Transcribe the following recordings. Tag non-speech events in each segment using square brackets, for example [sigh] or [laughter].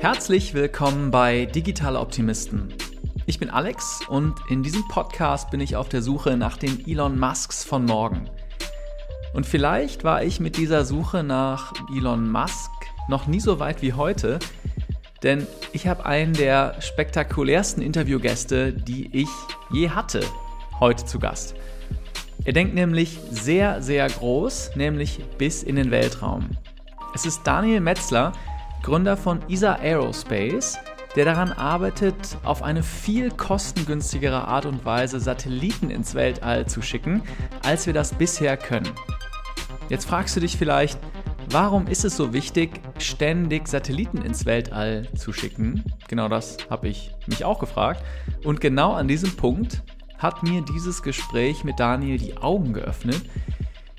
Herzlich willkommen bei Digitale Optimisten. Ich bin Alex und in diesem Podcast bin ich auf der Suche nach den Elon Musks von morgen. Und vielleicht war ich mit dieser Suche nach Elon Musk noch nie so weit wie heute, denn ich habe einen der spektakulärsten Interviewgäste, die ich je hatte, heute zu Gast. Er denkt nämlich sehr, sehr groß, nämlich bis in den Weltraum. Es ist Daniel Metzler, Gründer von ESA Aerospace, der daran arbeitet, auf eine viel kostengünstigere Art und Weise Satelliten ins Weltall zu schicken, als wir das bisher können. Jetzt fragst du dich vielleicht, warum ist es so wichtig, ständig Satelliten ins Weltall zu schicken? Genau das habe ich mich auch gefragt. Und genau an diesem Punkt hat mir dieses Gespräch mit Daniel die Augen geöffnet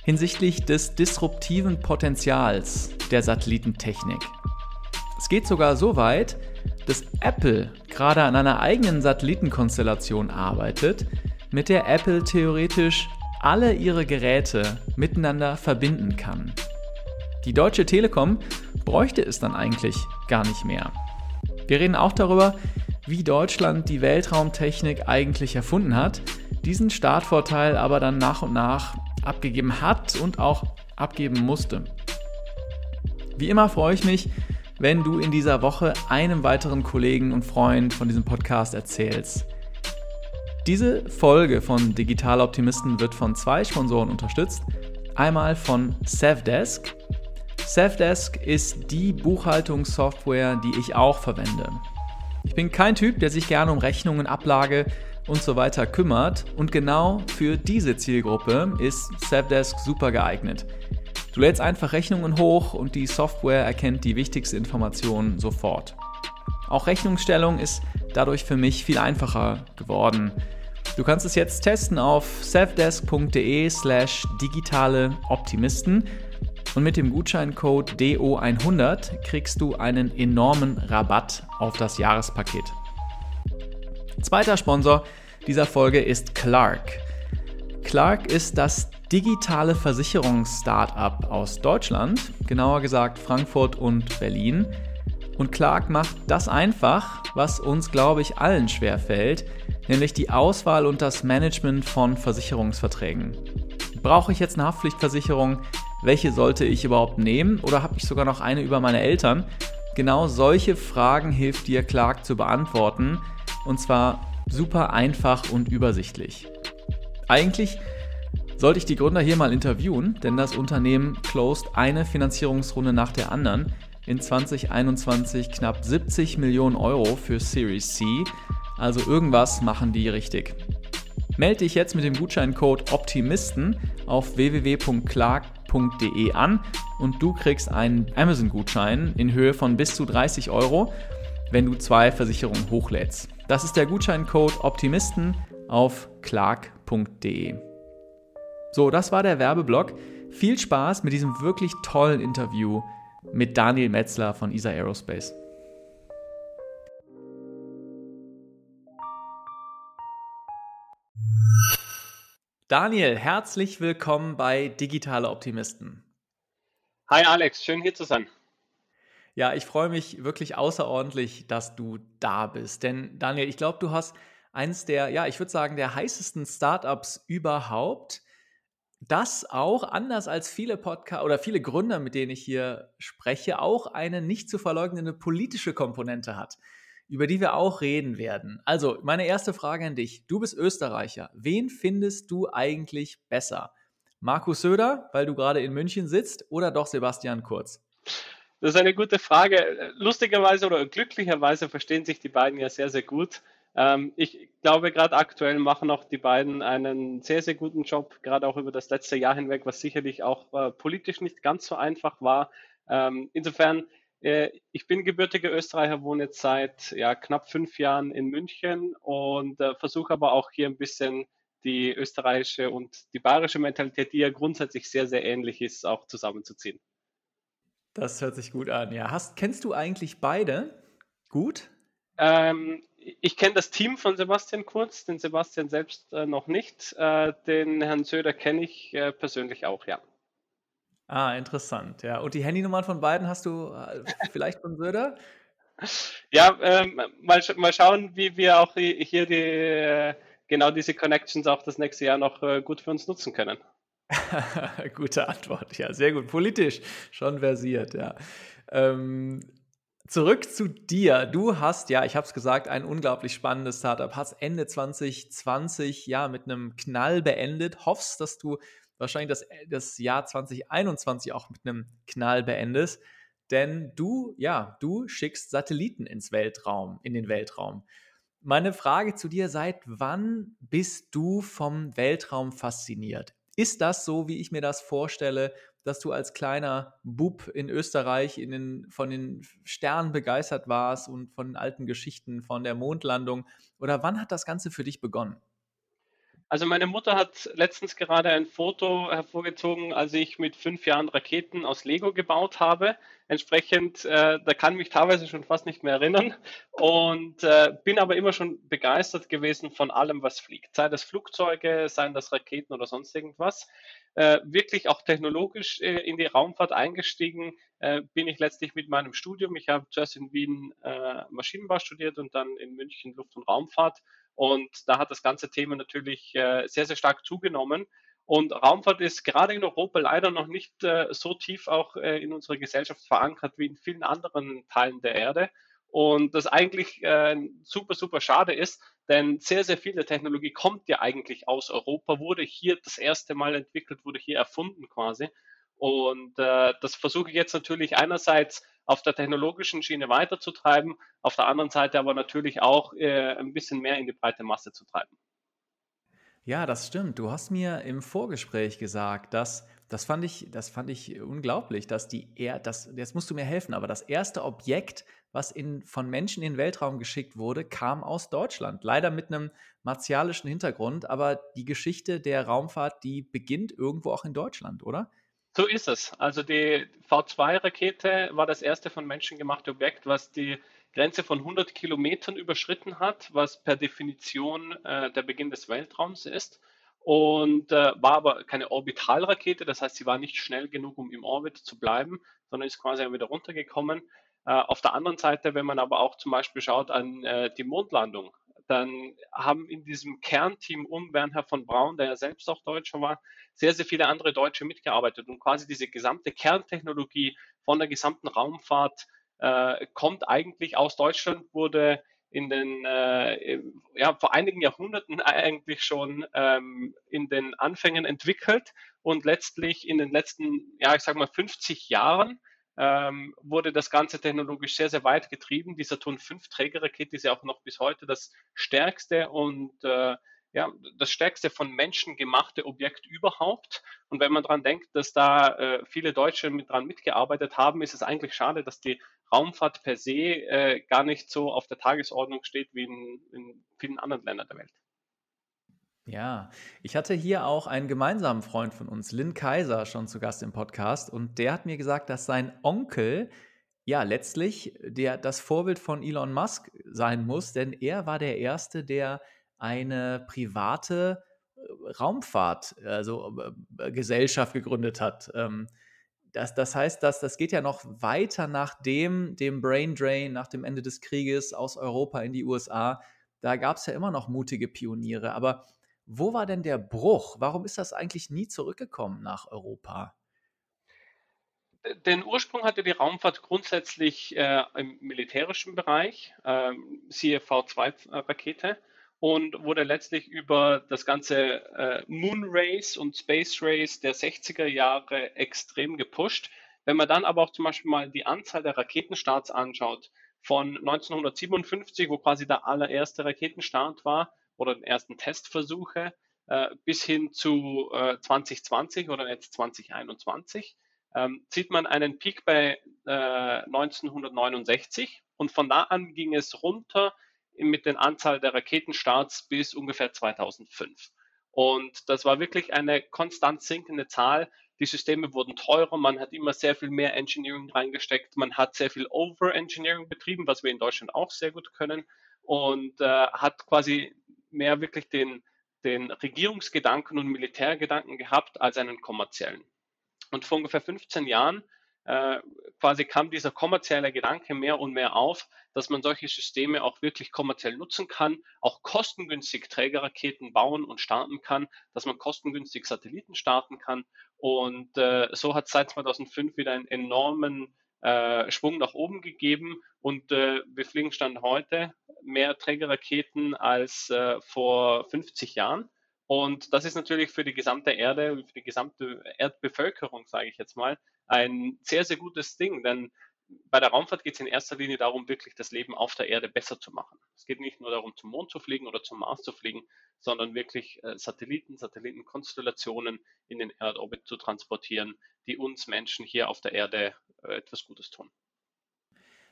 hinsichtlich des disruptiven Potenzials der Satellitentechnik. Es geht sogar so weit, dass Apple gerade an einer eigenen Satellitenkonstellation arbeitet, mit der Apple theoretisch alle ihre Geräte miteinander verbinden kann. Die Deutsche Telekom bräuchte es dann eigentlich gar nicht mehr. Wir reden auch darüber, wie Deutschland die Weltraumtechnik eigentlich erfunden hat, diesen Startvorteil aber dann nach und nach abgegeben hat und auch abgeben musste. Wie immer freue ich mich, wenn du in dieser Woche einem weiteren Kollegen und Freund von diesem Podcast erzählst. Diese Folge von Digital Optimisten wird von zwei Sponsoren unterstützt. Einmal von Savdesk. Savdesk ist die Buchhaltungssoftware, die ich auch verwende. Ich bin kein Typ, der sich gerne um Rechnungen, Ablage und so weiter kümmert und genau für diese Zielgruppe ist Savdesk super geeignet. Du lädst einfach Rechnungen hoch und die Software erkennt die wichtigste Information sofort. Auch Rechnungsstellung ist dadurch für mich viel einfacher geworden. Du kannst es jetzt testen auf savdesk.de slash digitale Optimisten und mit dem Gutscheincode DO100 kriegst du einen enormen Rabatt auf das Jahrespaket. Zweiter Sponsor dieser Folge ist Clark. Clark ist das digitale Versicherungs-Startup aus Deutschland, genauer gesagt Frankfurt und Berlin. Und Clark macht das einfach, was uns, glaube ich, allen schwer fällt, nämlich die Auswahl und das Management von Versicherungsverträgen. Brauche ich jetzt eine Haftpflichtversicherung? Welche sollte ich überhaupt nehmen? Oder habe ich sogar noch eine über meine Eltern? Genau solche Fragen hilft dir Clark zu beantworten. Und zwar super einfach und übersichtlich. Eigentlich sollte ich die Gründer hier mal interviewen, denn das Unternehmen closed eine Finanzierungsrunde nach der anderen. In 2021 knapp 70 Millionen Euro für Series C. Also irgendwas machen die richtig. Melde dich jetzt mit dem Gutscheincode Optimisten auf www.clark.de an und du kriegst einen Amazon-Gutschein in Höhe von bis zu 30 Euro, wenn du zwei Versicherungen hochlädst. Das ist der Gutscheincode Optimisten auf clark.de. So, das war der Werbeblock. Viel Spaß mit diesem wirklich tollen Interview mit Daniel Metzler von ESA Aerospace. Daniel, herzlich willkommen bei Digitale Optimisten. Hi Alex, schön hier zu sein. Ja, ich freue mich wirklich außerordentlich, dass du da bist. Denn Daniel, ich glaube, du hast eines der, ja, ich würde sagen, der heißesten Startups überhaupt das auch anders als viele Podcast oder viele Gründer, mit denen ich hier spreche, auch eine nicht zu verleugnende politische Komponente hat, über die wir auch reden werden. Also, meine erste Frage an dich. Du bist Österreicher. Wen findest du eigentlich besser? Markus Söder, weil du gerade in München sitzt, oder doch Sebastian Kurz? Das ist eine gute Frage. Lustigerweise oder glücklicherweise verstehen sich die beiden ja sehr, sehr gut. Ähm, ich glaube, gerade aktuell machen auch die beiden einen sehr, sehr guten Job, gerade auch über das letzte Jahr hinweg, was sicherlich auch äh, politisch nicht ganz so einfach war. Ähm, insofern, äh, ich bin gebürtiger Österreicher, wohne jetzt seit ja, knapp fünf Jahren in München und äh, versuche aber auch hier ein bisschen die österreichische und die bayerische Mentalität, die ja grundsätzlich sehr, sehr ähnlich ist, auch zusammenzuziehen. Das hört sich gut an. Ja, hast, kennst du eigentlich beide gut? Ähm, ich kenne das Team von Sebastian Kurz, den Sebastian selbst äh, noch nicht. Äh, den Herrn Söder kenne ich äh, persönlich auch, ja. Ah, interessant, ja. Und die Handynummern von beiden hast du äh, vielleicht von Söder? [laughs] Ja, ähm, mal, mal schauen, wie wir auch hier die, äh, genau diese Connections auch das nächste Jahr noch äh, gut für uns nutzen können. [laughs] Gute Antwort, ja, sehr gut. Politisch schon versiert, ja. Ähm, zurück zu dir. Du hast, ja, ich habe es gesagt, ein unglaublich spannendes Startup. Hast Ende 2020 ja mit einem Knall beendet. Hoffst, dass du wahrscheinlich das, das Jahr 2021 auch mit einem Knall beendest. Denn du, ja, du schickst Satelliten ins Weltraum, in den Weltraum. Meine Frage zu dir, seit wann bist du vom Weltraum fasziniert? Ist das so, wie ich mir das vorstelle, dass du als kleiner Bub in Österreich in den, von den Sternen begeistert warst und von alten Geschichten von der Mondlandung? Oder wann hat das Ganze für dich begonnen? Also meine Mutter hat letztens gerade ein Foto hervorgezogen, als ich mit fünf Jahren Raketen aus Lego gebaut habe. Entsprechend, äh, da kann mich teilweise schon fast nicht mehr erinnern und äh, bin aber immer schon begeistert gewesen von allem, was fliegt. Sei das Flugzeuge, seien das Raketen oder sonst irgendwas. Äh, wirklich auch technologisch äh, in die Raumfahrt eingestiegen äh, bin ich letztlich mit meinem Studium. Ich habe zuerst in Wien äh, Maschinenbau studiert und dann in München Luft- und Raumfahrt und da hat das ganze Thema natürlich äh, sehr, sehr stark zugenommen. Und Raumfahrt ist gerade in Europa leider noch nicht äh, so tief auch äh, in unserer Gesellschaft verankert wie in vielen anderen Teilen der Erde. Und das eigentlich äh, super, super schade ist, denn sehr, sehr viel der Technologie kommt ja eigentlich aus Europa, wurde hier das erste Mal entwickelt, wurde hier erfunden quasi. Und äh, das versuche ich jetzt natürlich einerseits auf der technologischen Schiene weiterzutreiben, auf der anderen Seite aber natürlich auch äh, ein bisschen mehr in die breite Masse zu treiben. Ja, das stimmt. Du hast mir im Vorgespräch gesagt, dass das fand ich, das fand ich unglaublich, dass die er, das, jetzt musst du mir helfen, aber das erste Objekt, was in, von Menschen in den Weltraum geschickt wurde, kam aus Deutschland. Leider mit einem martialischen Hintergrund, aber die Geschichte der Raumfahrt, die beginnt irgendwo auch in Deutschland, oder? So ist es. Also die V2-Rakete war das erste von Menschen gemachte Objekt, was die Grenze von 100 Kilometern überschritten hat, was per Definition äh, der Beginn des Weltraums ist. Und äh, war aber keine Orbitalrakete, das heißt, sie war nicht schnell genug, um im Orbit zu bleiben, sondern ist quasi wieder runtergekommen. Äh, auf der anderen Seite, wenn man aber auch zum Beispiel schaut an äh, die Mondlandung, dann haben in diesem Kernteam um Wernher von Braun, der ja selbst auch Deutscher war, sehr, sehr viele andere Deutsche mitgearbeitet. Und quasi diese gesamte Kerntechnologie von der gesamten Raumfahrt äh, kommt eigentlich aus Deutschland, wurde in den, äh, ja, vor einigen Jahrhunderten eigentlich schon ähm, in den Anfängen entwickelt und letztlich in den letzten, ja, ich sag mal 50 Jahren ähm, wurde das Ganze technologisch sehr, sehr weit getrieben. Die Saturn 5 Trägerrakete ist ja auch noch bis heute das stärkste und äh, ja, das stärkste von Menschen gemachte Objekt überhaupt. Und wenn man daran denkt, dass da äh, viele Deutsche mit dran mitgearbeitet haben, ist es eigentlich schade, dass die Raumfahrt per se äh, gar nicht so auf der Tagesordnung steht wie in, in vielen anderen Ländern der Welt. Ja, ich hatte hier auch einen gemeinsamen Freund von uns, Lynn Kaiser, schon zu Gast im Podcast. Und der hat mir gesagt, dass sein Onkel ja letztlich der, das Vorbild von Elon Musk sein muss, denn er war der Erste, der eine private äh, Raumfahrt, also äh, Gesellschaft gegründet hat. Ähm, das, das heißt, dass, das geht ja noch weiter nach dem, dem Brain Drain, nach dem Ende des Krieges aus Europa in die USA. Da gab es ja immer noch mutige Pioniere. Aber wo war denn der Bruch? Warum ist das eigentlich nie zurückgekommen nach Europa? Den Ursprung hatte die Raumfahrt grundsätzlich äh, im militärischen Bereich, äh, siehe V2-Rakete, und wurde letztlich über das ganze äh, Moon Race und Space Race der 60er Jahre extrem gepusht. Wenn man dann aber auch zum Beispiel mal die Anzahl der Raketenstarts anschaut, von 1957, wo quasi der allererste Raketenstart war, oder den ersten Testversuche äh, bis hin zu äh, 2020 oder jetzt 2021, ähm, sieht man einen Peak bei äh, 1969 und von da an ging es runter mit der Anzahl der Raketenstarts bis ungefähr 2005. Und das war wirklich eine konstant sinkende Zahl. Die Systeme wurden teurer, man hat immer sehr viel mehr Engineering reingesteckt, man hat sehr viel Over-Engineering betrieben, was wir in Deutschland auch sehr gut können und äh, hat quasi mehr wirklich den, den Regierungsgedanken und Militärgedanken gehabt als einen kommerziellen. Und vor ungefähr 15 Jahren äh, quasi kam dieser kommerzielle Gedanke mehr und mehr auf, dass man solche Systeme auch wirklich kommerziell nutzen kann, auch kostengünstig Trägerraketen bauen und starten kann, dass man kostengünstig Satelliten starten kann. Und äh, so hat seit 2005 wieder einen enormen äh, Schwung nach oben gegeben und äh, wir fliegen Stand heute mehr Trägerraketen als äh, vor 50 Jahren. Und das ist natürlich für die gesamte Erde, für die gesamte Erdbevölkerung, sage ich jetzt mal, ein sehr, sehr gutes Ding. Denn bei der Raumfahrt geht es in erster Linie darum, wirklich das Leben auf der Erde besser zu machen. Es geht nicht nur darum, zum Mond zu fliegen oder zum Mars zu fliegen, sondern wirklich äh, Satelliten, Satellitenkonstellationen in den Erdorbit zu transportieren, die uns Menschen hier auf der Erde etwas Gutes tun.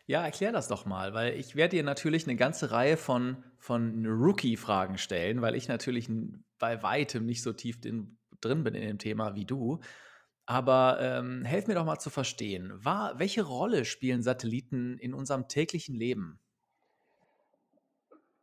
Ja, erklär das doch mal, weil ich werde dir natürlich eine ganze Reihe von, von Rookie-Fragen stellen, weil ich natürlich bei weitem nicht so tief in, drin bin in dem Thema wie du. Aber ähm, helf mir doch mal zu verstehen, war, welche Rolle spielen Satelliten in unserem täglichen Leben?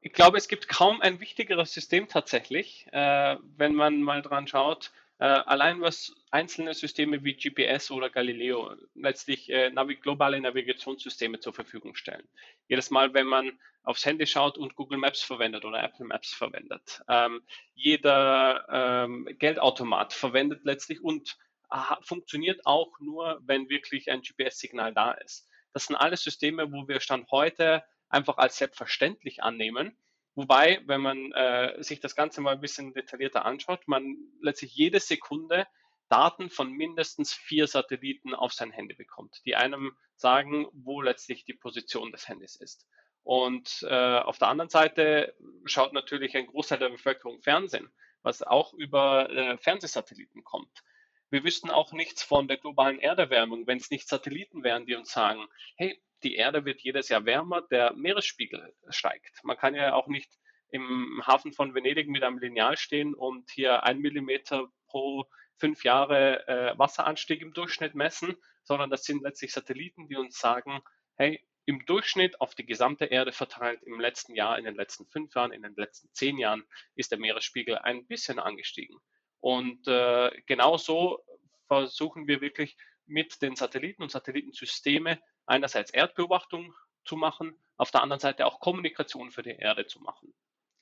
Ich glaube, es gibt kaum ein wichtigeres System tatsächlich, äh, wenn man mal dran schaut, äh, allein was einzelne Systeme wie GPS oder Galileo letztlich äh, Navi globale Navigationssysteme zur Verfügung stellen. Jedes Mal, wenn man aufs Handy schaut und Google Maps verwendet oder Apple Maps verwendet. Ähm, jeder ähm, Geldautomat verwendet letztlich und aha, funktioniert auch nur, wenn wirklich ein GPS-Signal da ist. Das sind alles Systeme, wo wir Stand heute einfach als selbstverständlich annehmen Wobei, wenn man äh, sich das Ganze mal ein bisschen detaillierter anschaut, man letztlich jede Sekunde Daten von mindestens vier Satelliten auf sein Handy bekommt, die einem sagen, wo letztlich die Position des Handys ist. Und äh, auf der anderen Seite schaut natürlich ein Großteil der Bevölkerung Fernsehen, was auch über äh, Fernsehsatelliten kommt. Wir wüssten auch nichts von der globalen Erderwärmung, wenn es nicht Satelliten wären, die uns sagen, hey, die Erde wird jedes Jahr wärmer, der Meeresspiegel steigt. Man kann ja auch nicht im Hafen von Venedig mit einem Lineal stehen und hier ein Millimeter pro fünf Jahre äh, Wasseranstieg im Durchschnitt messen, sondern das sind letztlich Satelliten, die uns sagen, hey, im Durchschnitt auf die gesamte Erde verteilt im letzten Jahr, in den letzten fünf Jahren, in den letzten zehn Jahren ist der Meeresspiegel ein bisschen angestiegen. Und äh, genauso versuchen wir wirklich mit den Satelliten und Satellitensysteme einerseits Erdbeobachtung zu machen, auf der anderen Seite auch Kommunikation für die Erde zu machen.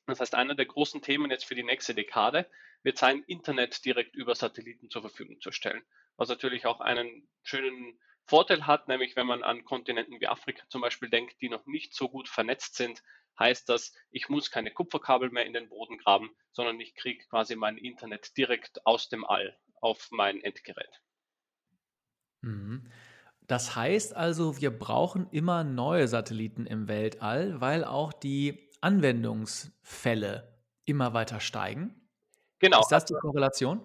Das heißt, einer der großen Themen jetzt für die nächste Dekade wird sein, Internet direkt über Satelliten zur Verfügung zu stellen. Was natürlich auch einen schönen Vorteil hat, nämlich wenn man an Kontinenten wie Afrika zum Beispiel denkt, die noch nicht so gut vernetzt sind, heißt das, ich muss keine Kupferkabel mehr in den Boden graben, sondern ich kriege quasi mein Internet direkt aus dem All auf mein Endgerät. Mhm. Das heißt also, wir brauchen immer neue Satelliten im Weltall, weil auch die Anwendungsfälle immer weiter steigen. Genau. Ist das die Korrelation?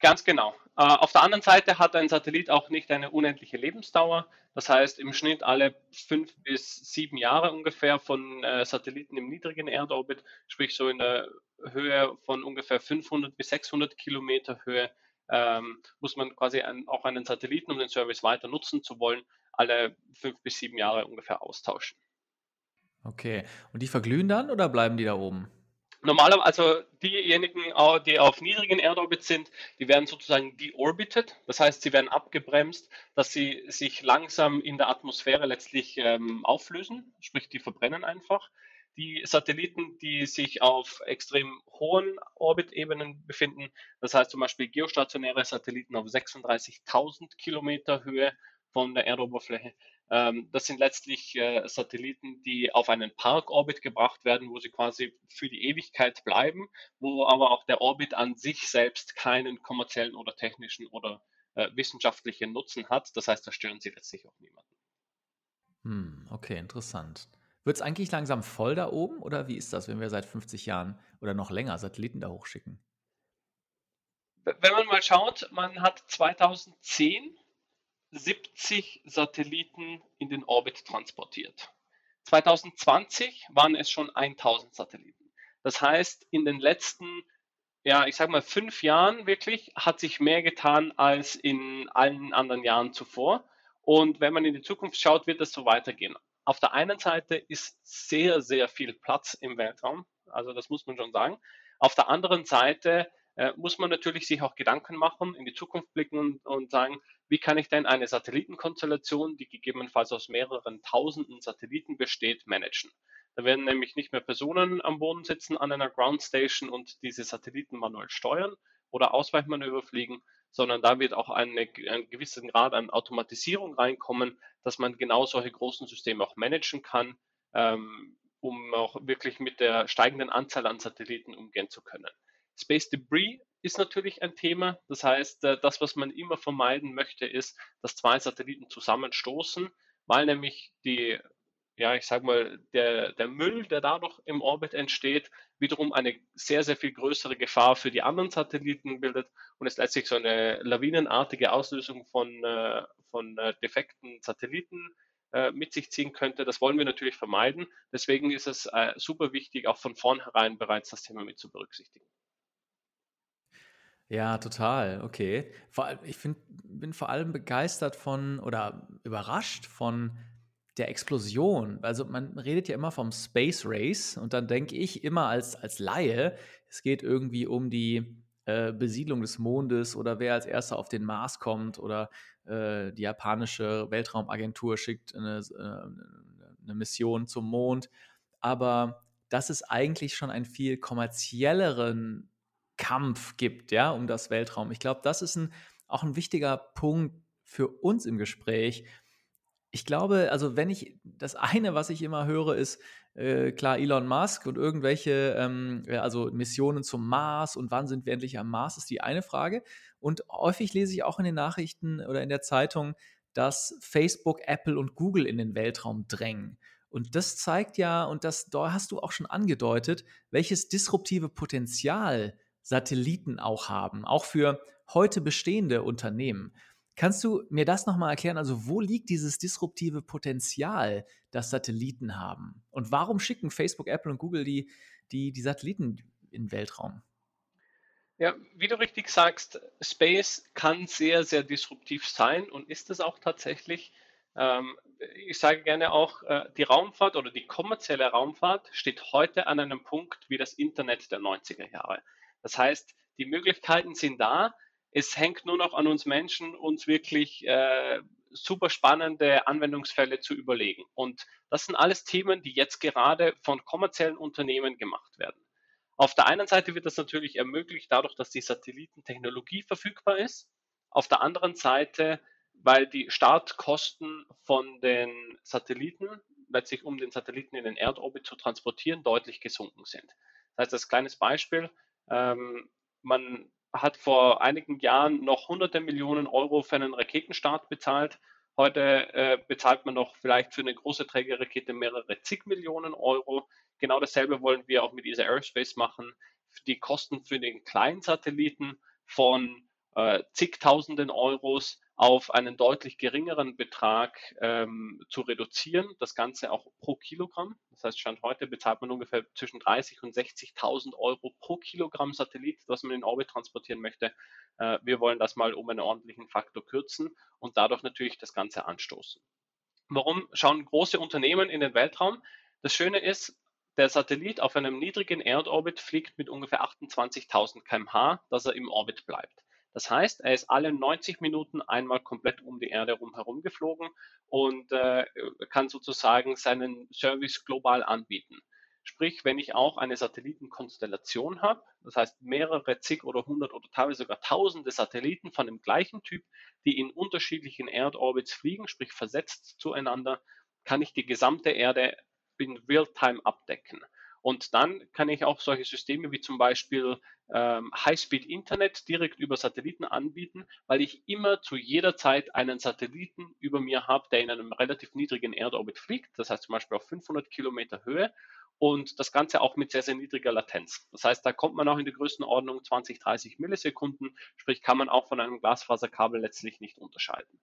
Ganz genau. Äh, auf der anderen Seite hat ein Satellit auch nicht eine unendliche Lebensdauer. Das heißt, im Schnitt alle fünf bis sieben Jahre ungefähr von äh, Satelliten im niedrigen Erdorbit, sprich so in der Höhe von ungefähr 500 bis 600 Kilometer Höhe, ähm, muss man quasi ein, auch einen Satelliten, um den Service weiter nutzen zu wollen, alle fünf bis sieben Jahre ungefähr austauschen. Okay. Und die verglühen dann oder bleiben die da oben? Normalerweise, also diejenigen, die auf niedrigen Erdorbit sind, die werden sozusagen deorbited. Das heißt, sie werden abgebremst, dass sie sich langsam in der Atmosphäre letztlich ähm, auflösen, sprich, die verbrennen einfach die Satelliten, die sich auf extrem hohen Orbitebenen befinden, das heißt zum Beispiel geostationäre Satelliten auf 36.000 Kilometer Höhe von der Erdoberfläche. Ähm, das sind letztlich äh, Satelliten, die auf einen Parkorbit gebracht werden, wo sie quasi für die Ewigkeit bleiben, wo aber auch der Orbit an sich selbst keinen kommerziellen oder technischen oder äh, wissenschaftlichen Nutzen hat. Das heißt, da stören sie letztlich auch niemanden. Hm, okay, interessant. Wird es eigentlich langsam voll da oben oder wie ist das, wenn wir seit 50 Jahren oder noch länger Satelliten da hochschicken? Wenn man mal schaut, man hat 2010 70 Satelliten in den Orbit transportiert. 2020 waren es schon 1000 Satelliten. Das heißt, in den letzten, ja, ich sag mal fünf Jahren wirklich hat sich mehr getan als in allen anderen Jahren zuvor. Und wenn man in die Zukunft schaut, wird es so weitergehen auf der einen Seite ist sehr, sehr viel Platz im Weltraum. Also das muss man schon sagen. Auf der anderen Seite äh, muss man natürlich sich auch Gedanken machen, in die Zukunft blicken und, und sagen, wie kann ich denn eine Satellitenkonstellation, die gegebenenfalls aus mehreren tausenden Satelliten besteht, managen? Da werden nämlich nicht mehr Personen am Boden sitzen an einer Ground Station und diese Satelliten manuell steuern oder Ausweichmanöver fliegen, sondern da wird auch eine, ein gewissen Grad an Automatisierung reinkommen, dass man genau solche großen Systeme auch managen kann, ähm, um auch wirklich mit der steigenden Anzahl an Satelliten umgehen zu können. Space Debris ist natürlich ein Thema. Das heißt, äh, das, was man immer vermeiden möchte, ist, dass zwei Satelliten zusammenstoßen, weil nämlich die, ja, ich sag mal, der, der Müll, der dadurch im Orbit entsteht, wiederum eine sehr, sehr viel größere Gefahr für die anderen Satelliten bildet und es letztlich so eine lawinenartige Auslösung von, äh, von äh, defekten Satelliten mit sich ziehen könnte. Das wollen wir natürlich vermeiden. Deswegen ist es super wichtig, auch von vornherein bereits das Thema mit zu berücksichtigen. Ja, total. Okay. Ich find, bin vor allem begeistert von oder überrascht von der Explosion. Also man redet ja immer vom Space Race und dann denke ich immer als, als Laie, es geht irgendwie um die äh, Besiedlung des Mondes oder wer als erster auf den Mars kommt oder äh, die japanische Weltraumagentur schickt eine, äh, eine Mission zum Mond. Aber dass es eigentlich schon einen viel kommerzielleren Kampf gibt, ja, um das Weltraum. Ich glaube, das ist ein, auch ein wichtiger Punkt für uns im Gespräch. Ich glaube, also wenn ich, das eine, was ich immer höre, ist äh, klar Elon Musk und irgendwelche, ähm, also Missionen zum Mars und wann sind wir endlich am Mars, ist die eine Frage. Und häufig lese ich auch in den Nachrichten oder in der Zeitung, dass Facebook, Apple und Google in den Weltraum drängen. Und das zeigt ja, und das da hast du auch schon angedeutet, welches disruptive Potenzial Satelliten auch haben, auch für heute bestehende Unternehmen. Kannst du mir das nochmal erklären? Also, wo liegt dieses disruptive Potenzial, das Satelliten haben? Und warum schicken Facebook, Apple und Google die, die, die Satelliten in den Weltraum? Ja, wie du richtig sagst, Space kann sehr, sehr disruptiv sein und ist es auch tatsächlich. Ähm, ich sage gerne auch, äh, die Raumfahrt oder die kommerzielle Raumfahrt steht heute an einem Punkt wie das Internet der 90er Jahre. Das heißt, die Möglichkeiten sind da. Es hängt nur noch an uns Menschen, uns wirklich äh, super spannende Anwendungsfälle zu überlegen. Und das sind alles Themen, die jetzt gerade von kommerziellen Unternehmen gemacht werden. Auf der einen Seite wird das natürlich ermöglicht dadurch, dass die Satellitentechnologie verfügbar ist. Auf der anderen Seite, weil die Startkosten von den Satelliten, letztlich um den Satelliten in den Erdorbit zu transportieren, deutlich gesunken sind. Das heißt, als kleines Beispiel, ähm, man hat vor einigen Jahren noch hunderte Millionen Euro für einen Raketenstart bezahlt. Heute äh, bezahlt man noch vielleicht für eine große Trägerrakete mehrere zig Millionen Euro. Genau dasselbe wollen wir auch mit ESA Aerospace machen. Die Kosten für den kleinen Satelliten von äh, zigtausenden Euros auf einen deutlich geringeren Betrag ähm, zu reduzieren. Das Ganze auch pro Kilogramm. Das heißt, Stand heute bezahlt man ungefähr zwischen 30 und 60.000 Euro pro Kilogramm Satellit, was man in Orbit transportieren möchte. Äh, wir wollen das mal um einen ordentlichen Faktor kürzen und dadurch natürlich das Ganze anstoßen. Warum schauen große Unternehmen in den Weltraum? Das Schöne ist, der Satellit auf einem niedrigen Erdorbit fliegt mit ungefähr 28.000 kmh, dass er im Orbit bleibt. Das heißt, er ist alle 90 Minuten einmal komplett um die Erde herum geflogen und äh, kann sozusagen seinen Service global anbieten. Sprich, wenn ich auch eine Satellitenkonstellation habe, das heißt mehrere zig oder hundert oder teilweise sogar tausende Satelliten von dem gleichen Typ, die in unterschiedlichen Erdorbits fliegen, sprich versetzt zueinander, kann ich die gesamte Erde in Realtime abdecken. Und dann kann ich auch solche Systeme wie zum Beispiel ähm, High-Speed-Internet direkt über Satelliten anbieten, weil ich immer zu jeder Zeit einen Satelliten über mir habe, der in einem relativ niedrigen Erdorbit fliegt, das heißt zum Beispiel auf 500 Kilometer Höhe und das Ganze auch mit sehr, sehr niedriger Latenz. Das heißt, da kommt man auch in die Größenordnung 20, 30 Millisekunden, sprich kann man auch von einem Glasfaserkabel letztlich nicht unterscheiden.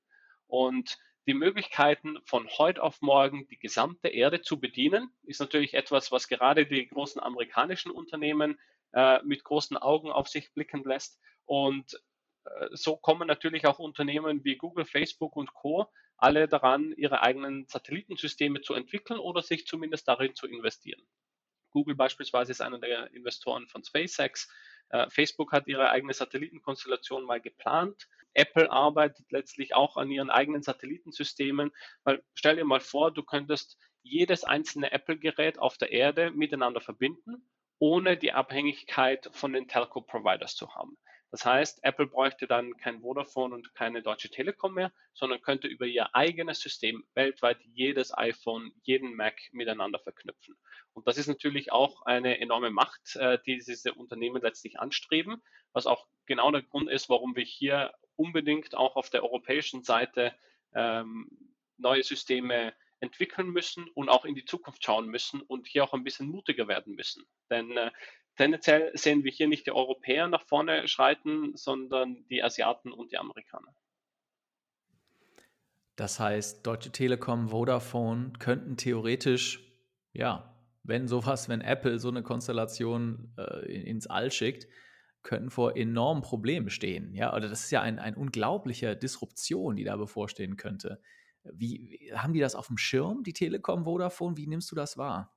Und die Möglichkeiten von heute auf morgen die gesamte Erde zu bedienen, ist natürlich etwas, was gerade die großen amerikanischen Unternehmen äh, mit großen Augen auf sich blicken lässt. Und äh, so kommen natürlich auch Unternehmen wie Google, Facebook und Co. alle daran, ihre eigenen Satellitensysteme zu entwickeln oder sich zumindest darin zu investieren. Google beispielsweise ist einer der Investoren von SpaceX. Äh, Facebook hat ihre eigene Satellitenkonstellation mal geplant. Apple arbeitet letztlich auch an ihren eigenen Satellitensystemen. Weil stell dir mal vor, du könntest jedes einzelne Apple-Gerät auf der Erde miteinander verbinden, ohne die Abhängigkeit von den Telco-Providers zu haben. Das heißt, Apple bräuchte dann kein Vodafone und keine Deutsche Telekom mehr, sondern könnte über ihr eigenes System weltweit jedes iPhone, jeden Mac miteinander verknüpfen. Und das ist natürlich auch eine enorme Macht, äh, die diese Unternehmen letztlich anstreben, was auch genau der Grund ist, warum wir hier unbedingt auch auf der europäischen Seite ähm, neue Systeme entwickeln müssen und auch in die Zukunft schauen müssen und hier auch ein bisschen mutiger werden müssen. Denn äh, tendenziell sehen wir hier nicht die Europäer nach vorne schreiten, sondern die Asiaten und die Amerikaner. Das heißt, Deutsche Telekom, Vodafone könnten theoretisch, ja, wenn sowas, wenn Apple so eine Konstellation äh, ins All schickt, könnten vor enormen Problemen stehen. Ja, oder das ist ja ein, ein unglaublicher Disruption, die da bevorstehen könnte. Wie, wie haben die das auf dem Schirm, die Telekom, Vodafone? Wie nimmst du das wahr?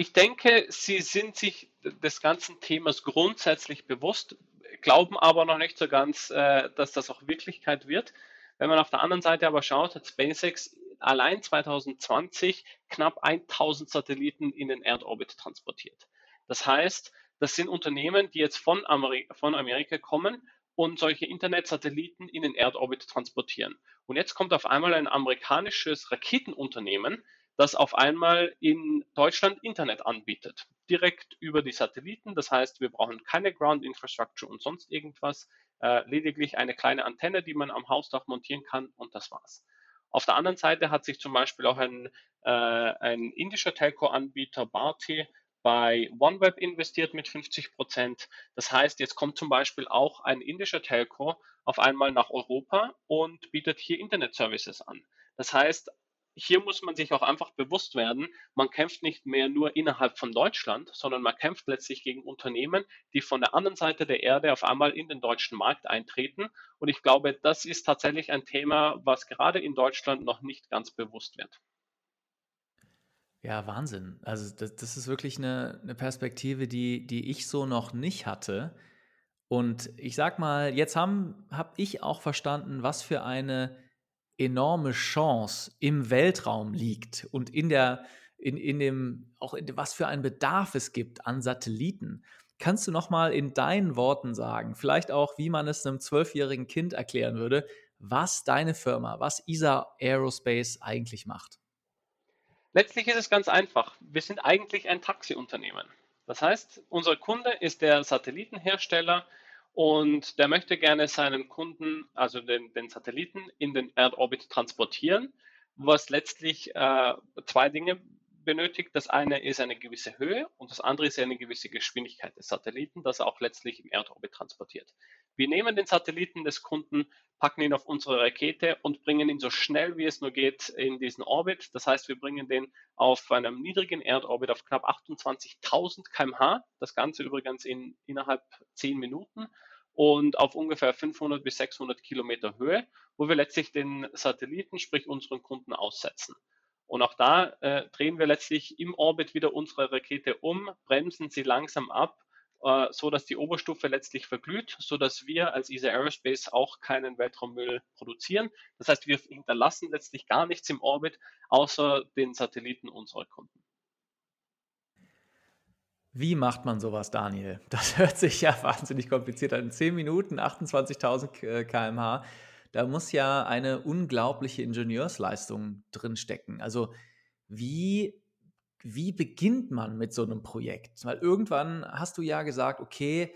Ich denke, sie sind sich des ganzen Themas grundsätzlich bewusst, glauben aber noch nicht so ganz, äh, dass das auch Wirklichkeit wird. Wenn man auf der anderen Seite aber schaut, hat SpaceX allein 2020 knapp 1000 Satelliten in den Erdorbit transportiert. Das heißt, das sind Unternehmen, die jetzt von, Ameri von Amerika kommen und solche Internetsatelliten in den Erdorbit transportieren. Und jetzt kommt auf einmal ein amerikanisches Raketenunternehmen, das auf einmal in Deutschland Internet anbietet. Direkt über die Satelliten. Das heißt, wir brauchen keine Ground Infrastructure und sonst irgendwas. Äh, lediglich eine kleine Antenne, die man am Hausdach montieren kann und das war's. Auf der anderen Seite hat sich zum Beispiel auch ein, äh, ein indischer Telco-Anbieter Bharti bei OneWeb investiert mit 50 Prozent. Das heißt, jetzt kommt zum Beispiel auch ein indischer Telco auf einmal nach Europa und bietet hier Internet-Services an. Das heißt, hier muss man sich auch einfach bewusst werden, man kämpft nicht mehr nur innerhalb von Deutschland, sondern man kämpft letztlich gegen Unternehmen, die von der anderen Seite der Erde auf einmal in den deutschen Markt eintreten. Und ich glaube, das ist tatsächlich ein Thema, was gerade in Deutschland noch nicht ganz bewusst wird. Ja, Wahnsinn. Also das, das ist wirklich eine, eine Perspektive, die, die ich so noch nicht hatte. Und ich sag mal, jetzt habe hab ich auch verstanden, was für eine enorme Chance im Weltraum liegt und in der, in, in dem, auch in, was für einen Bedarf es gibt an Satelliten. Kannst du noch mal in deinen Worten sagen, vielleicht auch, wie man es einem zwölfjährigen Kind erklären würde, was deine Firma, was ESA Aerospace eigentlich macht? Letztlich ist es ganz einfach. Wir sind eigentlich ein Taxiunternehmen. Das heißt, unser Kunde ist der Satellitenhersteller, und der möchte gerne seinen Kunden, also den, den Satelliten, in den Erdorbit transportieren, was letztlich äh, zwei Dinge benötigt. Das eine ist eine gewisse Höhe und das andere ist eine gewisse Geschwindigkeit des Satelliten, das er auch letztlich im Erdorbit transportiert. Wir nehmen den Satelliten des Kunden, packen ihn auf unsere Rakete und bringen ihn so schnell wie es nur geht in diesen Orbit. Das heißt, wir bringen den auf einem niedrigen Erdorbit auf knapp 28.000 kmh. Das Ganze übrigens in, innerhalb 10 Minuten und auf ungefähr 500 bis 600 Kilometer Höhe, wo wir letztlich den Satelliten, sprich unseren Kunden, aussetzen. Und auch da äh, drehen wir letztlich im Orbit wieder unsere Rakete um, bremsen sie langsam ab, äh, so dass die Oberstufe letztlich verglüht, so dass wir als ESA Aerospace auch keinen Weltraummüll produzieren. Das heißt, wir hinterlassen letztlich gar nichts im Orbit, außer den Satelliten unserer Kunden. Wie macht man sowas, Daniel? [laughs] Das hört sich ja wahnsinnig kompliziert an. 10 Minuten, 28.000 äh, km/h. Da muss ja eine unglaubliche Ingenieursleistung drinstecken. Also, wie, wie beginnt man mit so einem Projekt? Weil irgendwann hast du ja gesagt, okay,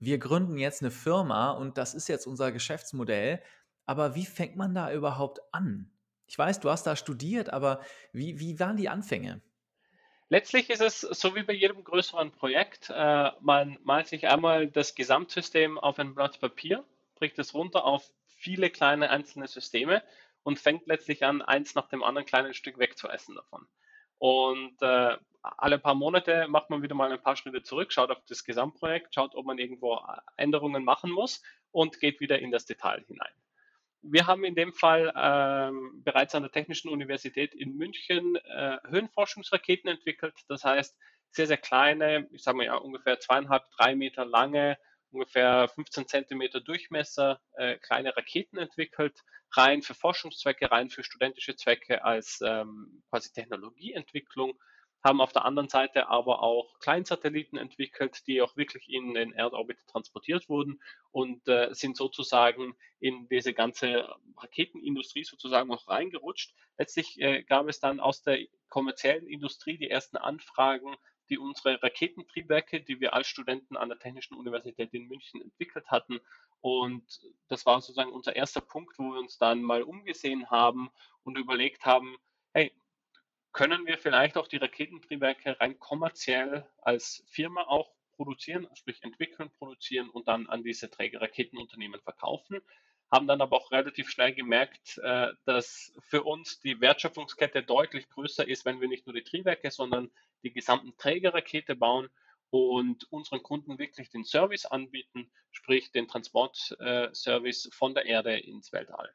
wir gründen jetzt eine Firma und das ist jetzt unser Geschäftsmodell. Aber wie fängt man da überhaupt an? Ich weiß, du hast da studiert, aber wie, wie waren die Anfänge? Letztlich ist es so wie bei jedem größeren Projekt. Äh, man malt sich einmal das Gesamtsystem auf ein Blatt Papier, bricht es runter auf viele kleine einzelne Systeme und fängt letztlich an, eins nach dem anderen kleinen Stück wegzuessen davon. Und äh, alle paar Monate macht man wieder mal ein paar Schritte zurück, schaut auf das Gesamtprojekt, schaut, ob man irgendwo Änderungen machen muss und geht wieder in das Detail hinein wir haben in dem Fall ähm, bereits an der Technischen Universität in München äh, Höhenforschungsraketen entwickelt. Das heißt, sehr, sehr kleine, ich sage mal ja ungefähr zweieinhalb, drei Meter lange, ungefähr 15 Zentimeter Durchmesser, äh, kleine Raketen entwickelt, rein für Forschungszwecke, rein für studentische Zwecke als ähm, quasi Technologieentwicklung haben auf der anderen Seite aber auch Kleinsatelliten entwickelt, die auch wirklich in den Erdorbit transportiert wurden und äh, sind sozusagen in diese ganze Raketenindustrie sozusagen auch reingerutscht. Letztlich äh, gab es dann aus der kommerziellen Industrie die ersten Anfragen, die unsere Raketentriebwerke, die wir als Studenten an der Technischen Universität in München entwickelt hatten. Und das war sozusagen unser erster Punkt, wo wir uns dann mal umgesehen haben und überlegt haben, hey, können wir vielleicht auch die Raketentriebwerke rein kommerziell als Firma auch produzieren, sprich entwickeln, produzieren und dann an diese Trägerraketenunternehmen verkaufen. Haben dann aber auch relativ schnell gemerkt, äh, dass für uns die Wertschöpfungskette deutlich größer ist, wenn wir nicht nur die Triebwerke, sondern die gesamten Trägerrakete bauen und unseren Kunden wirklich den Service anbieten, sprich den Transportservice von der Erde ins Weltall.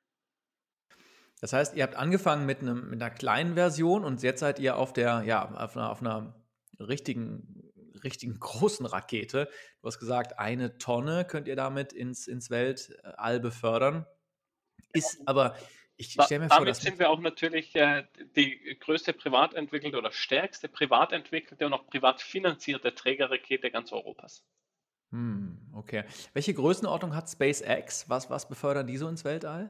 Das heißt, ihr habt angefangen mit, einem, mit einer kleinen Version und jetzt seid ihr auf der, ja, auf einer, auf einer richtigen, richtigen [laughs] großen Rakete. Du hast gesagt, eine Tonne könnt ihr damit ins, ins Weltall befördern. Ist aber, ich stelle mir vor, damit sind wir auch natürlich äh, die größte privat entwickelte oder stärkste privat entwickelte und auch privat finanzierte Trägerrakete ganz Europas. Hm, okay. Welche Größenordnung hat SpaceX? Was, was befördern die so ins Weltall?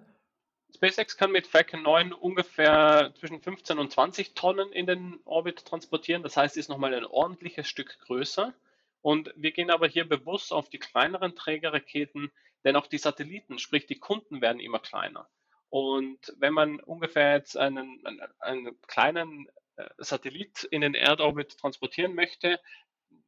SpaceX kann mit Falcon 9 ungefähr zwischen 15 und 20 Tonnen in den Orbit transportieren. Das heißt, ist nochmal ein ordentliches Stück größer. Und wir gehen aber hier bewusst auf die kleineren Trägerraketen, denn auch die Satelliten, sprich die Kunden, werden immer kleiner. Und wenn man ungefähr jetzt einen, einen, einen kleinen äh, Satellit in den Erdorbit transportieren möchte,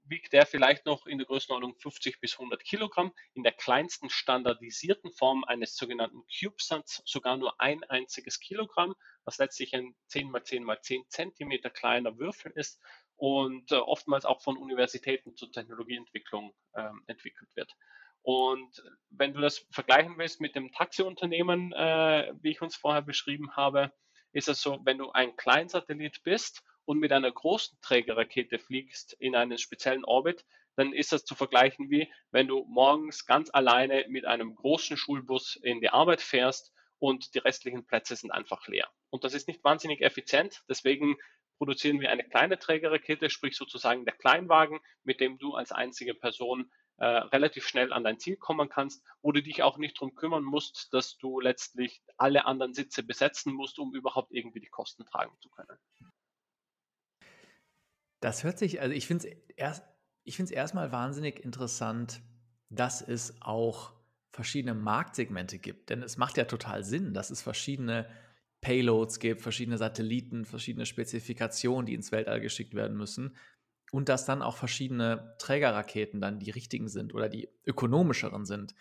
wiegt der vielleicht noch in der Größenordnung 50 bis 100 Kilogramm, in der kleinsten standardisierten Form eines sogenannten CubeSats sogar nur ein einziges Kilogramm, was letztlich ein 10 mal 10 mal 10 Zentimeter kleiner Würfel ist und äh, oftmals auch von Universitäten zur Technologieentwicklung ähm, entwickelt wird. Und wenn du das vergleichen willst mit dem Taxiunternehmen, äh, wie ich uns vorher beschrieben habe, ist es so, wenn du ein Kleinsatellit bist und mit einer großen Trägerrakete fliegst in einen speziellen Orbit, dann ist das zu vergleichen wie wenn du morgens ganz alleine mit einem großen Schulbus in die Arbeit fährst und die restlichen Plätze sind einfach leer. Und das ist nicht wahnsinnig effizient. Deswegen produzieren wir eine kleine Trägerrakete, sprich sozusagen der Kleinwagen, mit dem du als einzige Person äh, relativ schnell an dein Ziel kommen kannst, wo du dich auch nicht darum kümmern musst, dass du letztlich alle anderen Sitze besetzen musst, um überhaupt irgendwie die Kosten tragen zu können. Das hört sich, also ich finde es erst, ich finde es erstmal wahnsinnig interessant, dass es auch verschiedene Marktsegmente gibt. Denn es macht ja total Sinn, dass es verschiedene Payloads gibt, verschiedene Satelliten, verschiedene Spezifikationen, die ins Weltall geschickt werden müssen. Und dass dann auch verschiedene Trägerraketen dann die richtigen sind oder die ökonomischeren sind.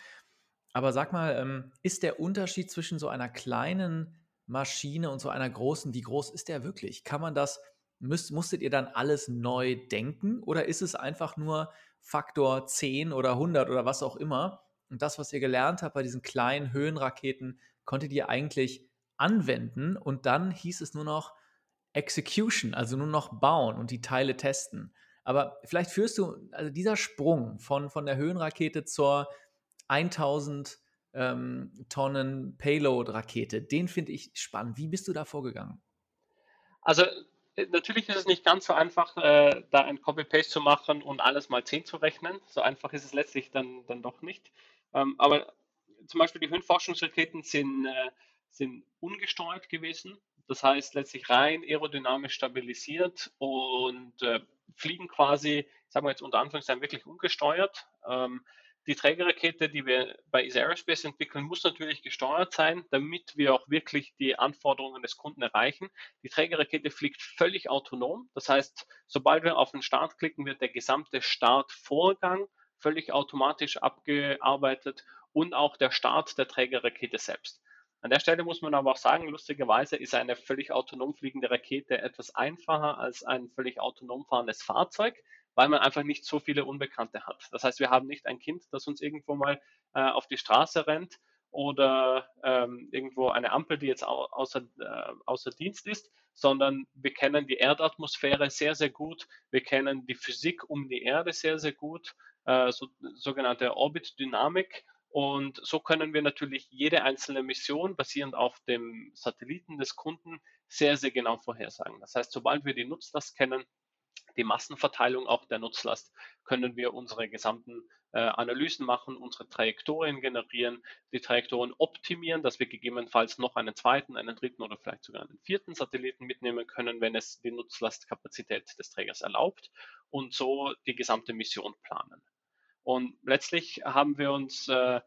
Aber sag mal, ähm, ist der Unterschied zwischen so einer kleinen Maschine und so einer großen, wie groß ist der wirklich? Kann man das müsst, musstet ihr dann alles neu denken oder ist es einfach nur Faktor 10 oder 100 oder was auch immer? Und das, was ihr gelernt habt bei diesen kleinen Höhenraketen, konntet ihr eigentlich anwenden und dann hieß es nur noch Execution, also nur noch bauen und die Teile testen. Aber vielleicht führst du, also dieser Sprung von, von der Höhenrakete zur 1000 ähm, Tonnen Payload-Rakete, den finde ich spannend. Wie bist du da vorgegangen? Also natürlich ist es nicht ganz so einfach, äh, da ein Copy-Paste zu machen und alles mal 10 zu rechnen. So einfach ist es letztlich dann, dann doch nicht. Ähm, aber zum Beispiel die Höhenforschungsraketen sind, äh, sind ungesteuert gewesen. Das heißt letztlich rein aerodynamisch stabilisiert und äh, fliegen quasi, sagen wir jetzt unter Anführungszeichen, wirklich ungesteuert. Ähm, die Trägerrakete, die wir bei ESA Aerospace entwickeln, muss natürlich gesteuert sein, damit wir auch wirklich die Anforderungen des Kunden erreichen. Die Trägerrakete fliegt völlig autonom. Das heißt, sobald wir auf den Start klicken, wird der gesamte Startvorgang völlig automatisch abgearbeitet und auch der Start der Trägerrakete selbst. An der Stelle muss man aber auch sagen, lustigerweise ist eine völlig autonom fliegende Rakete etwas einfacher als ein völlig autonom fahrendes Fahrzeug, weil man einfach nicht so viele Unbekannte hat. Das heißt, wir haben nicht ein Kind, das uns irgendwo mal äh, auf die Straße rennt oder ähm, irgendwo eine Ampel, die jetzt außer, äh, außer Dienst ist, sondern wir kennen die Erdatmosphäre sehr, sehr gut. Wir kennen die Physik um die Erde sehr, sehr gut, äh, so, sogenannte Orbitdynamik. Und so können wir natürlich jede einzelne Mission basierend auf dem Satelliten des Kunden sehr, sehr genau vorhersagen. Das heißt, sobald wir die Nutzlast kennen, die Massenverteilung auch der Nutzlast, können wir unsere gesamten äh, Analysen machen, unsere Trajektorien generieren, die Trajektorien optimieren, dass wir gegebenenfalls noch einen zweiten, einen dritten oder vielleicht sogar einen vierten Satelliten mitnehmen können, wenn es die Nutzlastkapazität des Trägers erlaubt und so die gesamte Mission planen. Und letztlich haben wir uns äh,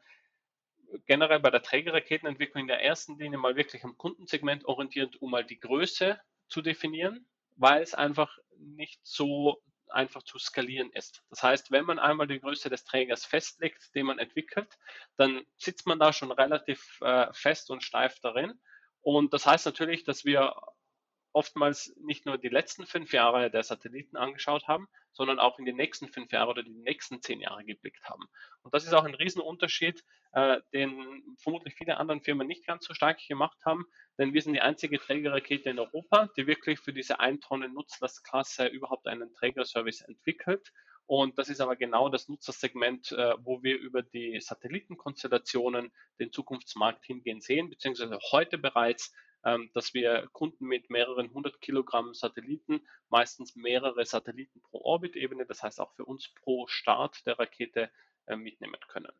generell bei der Trägerraketenentwicklung in der ersten Linie mal wirklich am Kundensegment orientiert, um mal die Größe zu definieren, weil es einfach nicht so einfach zu skalieren ist. Das heißt, wenn man einmal die Größe des Trägers festlegt, den man entwickelt, dann sitzt man da schon relativ äh, fest und steif darin. Und das heißt natürlich, dass wir oftmals nicht nur die letzten fünf Jahre der Satelliten angeschaut haben, sondern auch in die nächsten fünf Jahre oder die nächsten zehn Jahre geblickt haben. Und das ist auch ein Riesenunterschied, äh, den vermutlich viele anderen Firmen nicht ganz so stark gemacht haben, denn wir sind die einzige Trägerrakete in Europa, die wirklich für diese 1 Tonnen Nutzlastklasse überhaupt einen Trägerservice entwickelt. Und das ist aber genau das Nutzersegment, äh, wo wir über die Satellitenkonstellationen den Zukunftsmarkt hingehen sehen, beziehungsweise heute bereits dass wir Kunden mit mehreren hundert Kilogramm Satelliten, meistens mehrere Satelliten pro Orbitebene, das heißt auch für uns pro Start der Rakete äh, mitnehmen können.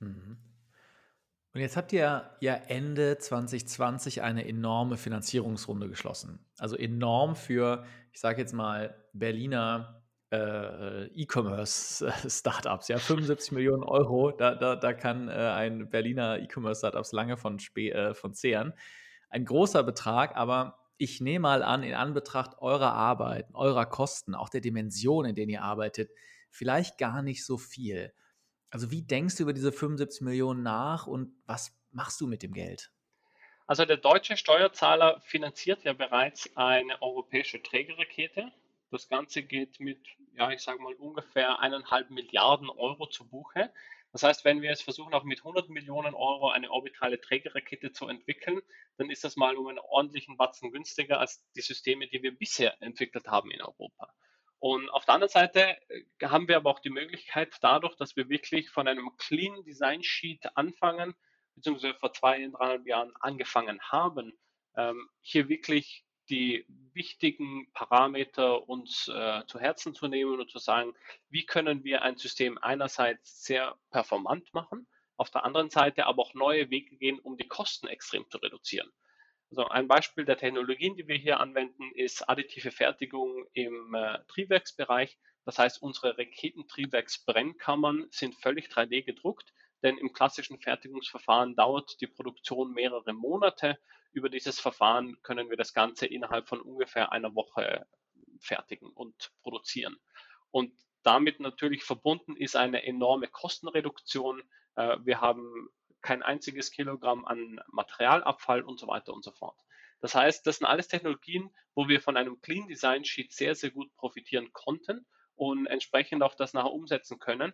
Mhm. Und jetzt habt ihr ja Ende 2020 eine enorme Finanzierungsrunde geschlossen. Also enorm für, ich sage jetzt mal, Berliner äh, E-Commerce-Startups, ja, 75 Millionen Euro, da, da, da kann äh, ein Berliner E-Commerce-Startups lange von, äh, von zehren. Ein großer Betrag, aber ich nehme mal an, in Anbetracht eurer Arbeit, eurer Kosten, auch der Dimension, in denen ihr arbeitet, vielleicht gar nicht so viel. Also wie denkst du über diese 75 Millionen nach und was machst du mit dem Geld? Also der deutsche Steuerzahler finanziert ja bereits eine europäische Trägerrakete. Das Ganze geht mit, ja, ich sage mal ungefähr eineinhalb Milliarden Euro zu Buche. Das heißt, wenn wir jetzt versuchen, auch mit 100 Millionen Euro eine orbitale Trägerrakete zu entwickeln, dann ist das mal um einen ordentlichen Batzen günstiger als die Systeme, die wir bisher entwickelt haben in Europa. Und auf der anderen Seite äh, haben wir aber auch die Möglichkeit, dadurch, dass wir wirklich von einem Clean Design Sheet anfangen, beziehungsweise vor zwei, dreieinhalb Jahren angefangen haben, ähm, hier wirklich die wichtigen Parameter uns äh, zu Herzen zu nehmen und zu sagen, wie können wir ein System einerseits sehr performant machen, auf der anderen Seite aber auch neue Wege gehen, um die Kosten extrem zu reduzieren. Also ein Beispiel der Technologien, die wir hier anwenden, ist additive Fertigung im äh, Triebwerksbereich. Das heißt, unsere Raketentriebwerksbrennkammern sind völlig 3D gedruckt, denn im klassischen Fertigungsverfahren dauert die Produktion mehrere Monate über dieses Verfahren können wir das Ganze innerhalb von ungefähr einer Woche fertigen und produzieren. Und damit natürlich verbunden ist eine enorme Kostenreduktion. Äh, wir haben kein einziges Kilogramm an Materialabfall und so weiter und so fort. Das heißt, das sind alles Technologien, wo wir von einem Clean Design Sheet sehr, sehr gut profitieren konnten und entsprechend auch das nachher umsetzen können.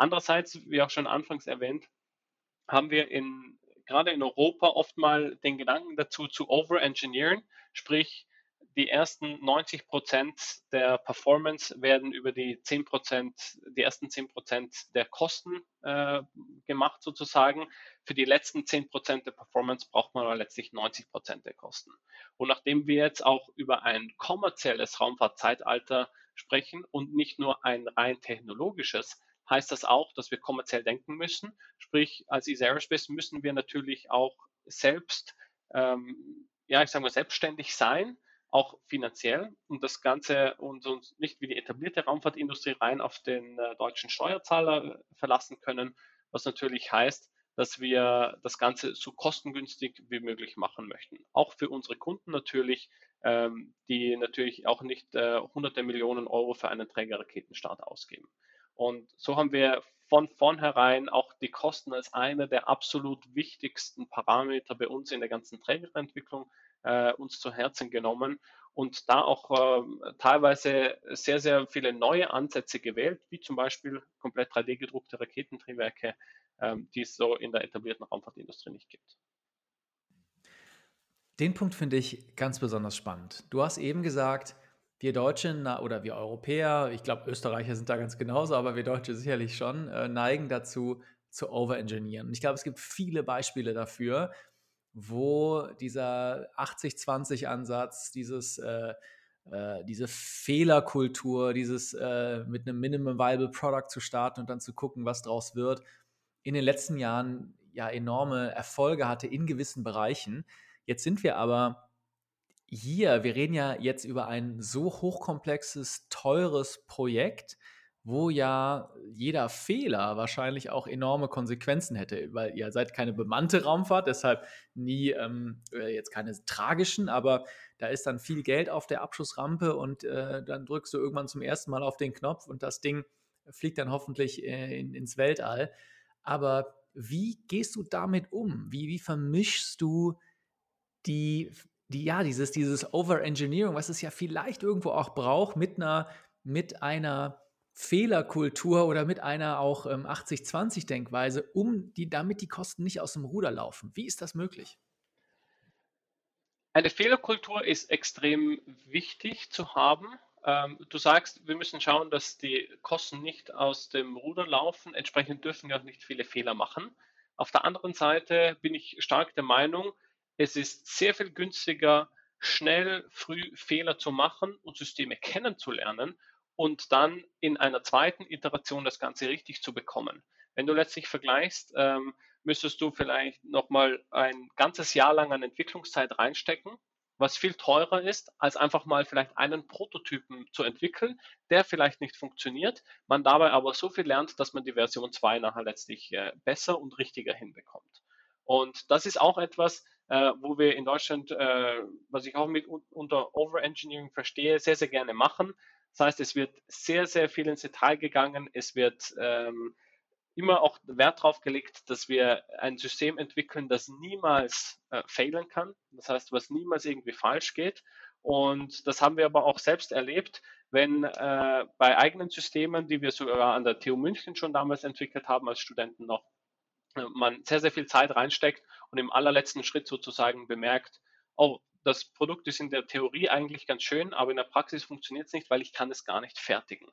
Andererseits, wie auch schon anfangs erwähnt, haben wir in gerade in Europa oft mal den Gedanken dazu zu overengineeren, sprich die ersten 90 Prozent der Performance werden über die 10 Prozent, die ersten 10 Prozent der Kosten äh, gemacht sozusagen. Für die letzten 10 Prozent der Performance braucht man aber letztlich 90 Prozent der Kosten. Und nachdem wir jetzt auch über ein kommerzielles Raumfahrtzeitalter sprechen und nicht nur ein rein technologisches, heißt das auch, dass wir kommerziell denken müssen. Sprich, als Easy Aerospace müssen wir natürlich auch selbst, ähm, ja, ich sage mal, selbstständig sein, auch finanziell und das Ganze und uns nicht wie die etablierte Raumfahrtindustrie rein auf den äh, deutschen Steuerzahler äh, verlassen können, was natürlich heißt, dass wir das Ganze so kostengünstig wie möglich machen möchten. Auch für unsere Kunden natürlich, ähm, die natürlich auch nicht äh, hunderte Millionen Euro für einen Trägerraketenstart ausgeben. Und so haben wir von vornherein auch die Kosten als einer der absolut wichtigsten Parameter bei uns in der ganzen Trägerentwicklung äh, uns zu Herzen genommen und da auch äh, teilweise sehr, sehr viele neue Ansätze gewählt, wie zum Beispiel komplett 3D gedruckte Raketentriebwerke, äh, die es so in der etablierten Raumfahrtindustrie nicht gibt. Den Punkt finde ich ganz besonders spannend. Du hast eben gesagt, wir Deutschen oder wir Europäer, ich glaube, Österreicher sind da ganz genauso, aber wir Deutsche sicherlich schon, äh, neigen dazu, zu overengineeren. Und ich glaube, es gibt viele Beispiele dafür, wo dieser 80-20-Ansatz, dieses, äh, äh, diese Fehlerkultur, dieses äh, mit einem Minimum Viable Product zu starten und dann zu gucken, was draus wird, in den letzten Jahren ja enorme Erfolge hatte in gewissen Bereichen. Jetzt sind wir aber hier, wir reden ja jetzt über ein so hochkomplexes, teures Projekt, wo ja jeder Fehler wahrscheinlich auch enorme Konsequenzen hätte, weil ihr seid keine bemannte Raumfahrt, deshalb nie ähm, äh, jetzt keine tragischen, aber da ist dann viel Geld auf der Abschussrampe und äh, dann drückst du irgendwann zum ersten Mal auf den Knopf und das Ding fliegt dann hoffentlich äh, in, ins Weltall. Aber wie gehst du damit um? Wie, wie vermischst du die die, ja, dieses, dieses Overengineering, was es ja vielleicht irgendwo auch braucht, mit einer, mit einer Fehlerkultur oder mit einer auch ähm, 80-20-Denkweise, um die, damit die Kosten nicht aus dem Ruder laufen. Wie ist das möglich? Eine Fehlerkultur ist extrem wichtig zu haben. Ähm, du sagst, wir müssen schauen, dass die Kosten nicht aus dem Ruder laufen. Entsprechend dürfen wir auch nicht viele Fehler machen. Auf der anderen Seite bin ich stark der Meinung, es ist sehr viel günstiger, schnell, früh Fehler zu machen und Systeme kennenzulernen und dann in einer zweiten Iteration das Ganze richtig zu bekommen. Wenn du letztlich vergleichst, ähm, müsstest du vielleicht nochmal ein ganzes Jahr lang an Entwicklungszeit reinstecken, was viel teurer ist, als einfach mal vielleicht einen Prototypen zu entwickeln, der vielleicht nicht funktioniert, man dabei aber so viel lernt, dass man die Version 2 nachher letztlich äh, besser und richtiger hinbekommt. Und das ist auch etwas, äh, wo wir in Deutschland, äh, was ich auch mit unter Overengineering verstehe, sehr, sehr gerne machen. Das heißt, es wird sehr, sehr viel ins Detail gegangen. Es wird ähm, immer auch Wert darauf gelegt, dass wir ein System entwickeln, das niemals äh, failen kann. Das heißt, was niemals irgendwie falsch geht. Und das haben wir aber auch selbst erlebt, wenn äh, bei eigenen Systemen, die wir sogar an der TU München schon damals entwickelt haben, als Studenten noch, äh, man sehr, sehr viel Zeit reinsteckt und im allerletzten Schritt sozusagen bemerkt, oh, das Produkt ist in der Theorie eigentlich ganz schön, aber in der Praxis funktioniert es nicht, weil ich kann es gar nicht fertigen.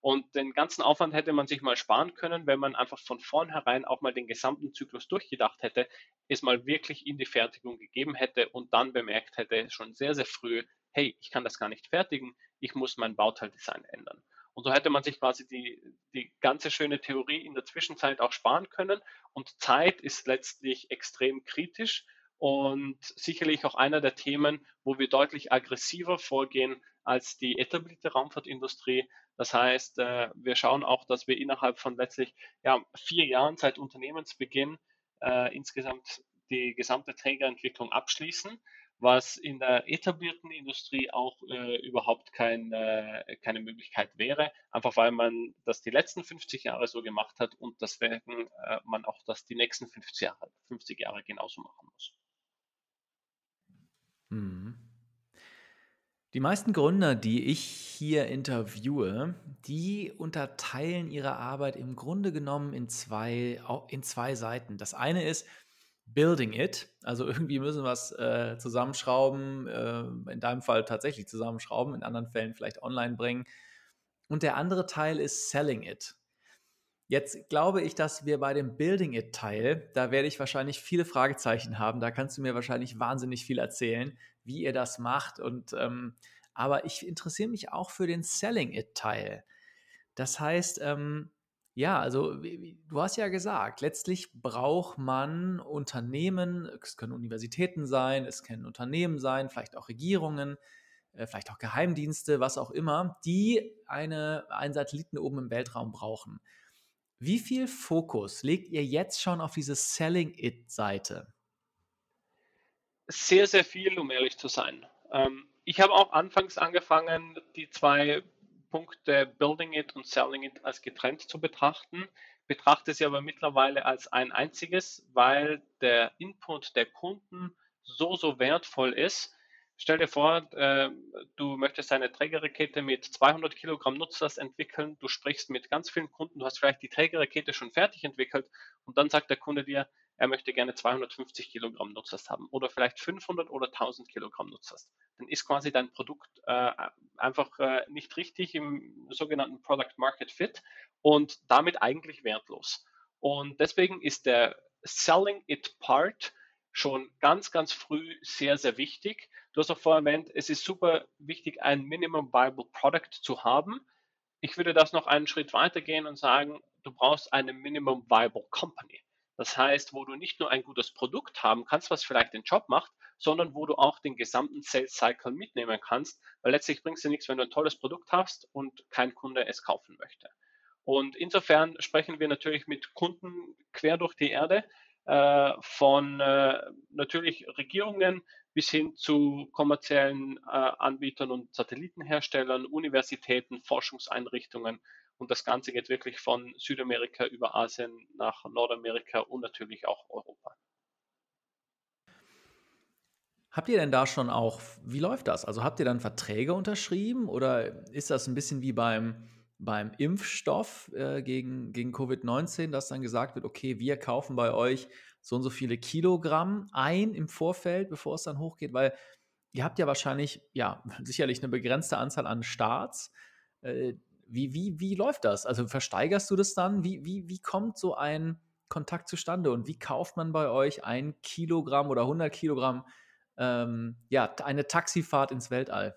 Und den ganzen Aufwand hätte man sich mal sparen können, wenn man einfach von vornherein auch mal den gesamten Zyklus durchgedacht hätte, es mal wirklich in die Fertigung gegeben hätte und dann bemerkt hätte, schon sehr, sehr früh, hey, ich kann das gar nicht fertigen, ich muss mein Bauteildesign ändern. Und so hätte man sich quasi die, die ganze schöne Theorie in der Zwischenzeit auch sparen können. Und Zeit ist letztlich extrem kritisch und sicherlich auch einer der Themen, wo wir deutlich aggressiver vorgehen als die etablierte Raumfahrtindustrie. Das heißt, äh, wir schauen auch, dass wir innerhalb von letztlich ja, vier Jahren seit Unternehmensbeginn äh, insgesamt die gesamte Trägerentwicklung abschließen was in der etablierten Industrie auch äh, überhaupt kein, äh, keine Möglichkeit wäre, einfach weil man das die letzten 50 Jahre so gemacht hat und deswegen äh, man auch das die nächsten 50 Jahre, 50 Jahre genauso machen muss. Mhm. Die meisten Gründer, die ich hier interviewe, die unterteilen ihre Arbeit im Grunde genommen in zwei, in zwei Seiten. Das eine ist, Building It. Also irgendwie müssen wir es äh, zusammenschrauben, äh, in deinem Fall tatsächlich zusammenschrauben, in anderen Fällen vielleicht online bringen. Und der andere Teil ist Selling It. Jetzt glaube ich, dass wir bei dem Building It Teil, da werde ich wahrscheinlich viele Fragezeichen haben. Da kannst du mir wahrscheinlich wahnsinnig viel erzählen, wie ihr das macht. Und ähm, aber ich interessiere mich auch für den Selling It Teil. Das heißt, ähm, ja, also du hast ja gesagt, letztlich braucht man Unternehmen, es können Universitäten sein, es können Unternehmen sein, vielleicht auch Regierungen, äh, vielleicht auch Geheimdienste, was auch immer, die eine, einen Satelliten oben im Weltraum brauchen. Wie viel Fokus legt ihr jetzt schon auf diese Selling-It-Seite? Sehr, sehr viel, um ehrlich zu sein. Ähm, ich habe auch anfangs angefangen, die zwei Punkte Building It und Selling It als getrennt zu betrachten, betrachte sie aber mittlerweile als ein einziges, weil der Input der Kunden so, so wertvoll ist. Stell dir vor, äh, du möchtest eine Trägerrakete mit 200 Kilogramm Nutzlast entwickeln, du sprichst mit ganz vielen Kunden, du hast vielleicht die Trägerrakete schon fertig entwickelt. Und dann sagt der Kunde dir, er möchte gerne 250 Kilogramm Nutzlast haben oder vielleicht 500 oder 1000 Kilogramm Nutzlast. Dann ist quasi dein Produkt äh, einfach äh, nicht richtig im sogenannten Product Market Fit und damit eigentlich wertlos. Und deswegen ist der Selling It Part schon ganz, ganz früh sehr, sehr wichtig. Du hast auch vorher erwähnt, es ist super wichtig, ein Minimum Viable Product zu haben. Ich würde das noch einen Schritt weiter gehen und sagen, du brauchst eine Minimum Viable Company. Das heißt, wo du nicht nur ein gutes Produkt haben kannst, was vielleicht den Job macht, sondern wo du auch den gesamten Sales Cycle mitnehmen kannst, weil letztlich bringt es dir nichts, wenn du ein tolles Produkt hast und kein Kunde es kaufen möchte. Und insofern sprechen wir natürlich mit Kunden quer durch die Erde, äh, von äh, natürlich Regierungen bis hin zu kommerziellen äh, Anbietern und Satellitenherstellern, Universitäten, Forschungseinrichtungen. Und das Ganze geht wirklich von Südamerika über Asien nach Nordamerika und natürlich auch Europa. Habt ihr denn da schon auch, wie läuft das? Also habt ihr dann Verträge unterschrieben oder ist das ein bisschen wie beim beim Impfstoff äh, gegen, gegen Covid-19, dass dann gesagt wird, okay, wir kaufen bei euch so und so viele Kilogramm ein im Vorfeld, bevor es dann hochgeht, weil ihr habt ja wahrscheinlich, ja, sicherlich eine begrenzte Anzahl an Starts. Äh, wie, wie, wie läuft das? Also versteigerst du das dann? Wie, wie, wie kommt so ein Kontakt zustande und wie kauft man bei euch ein Kilogramm oder 100 Kilogramm, ähm, ja, eine Taxifahrt ins Weltall?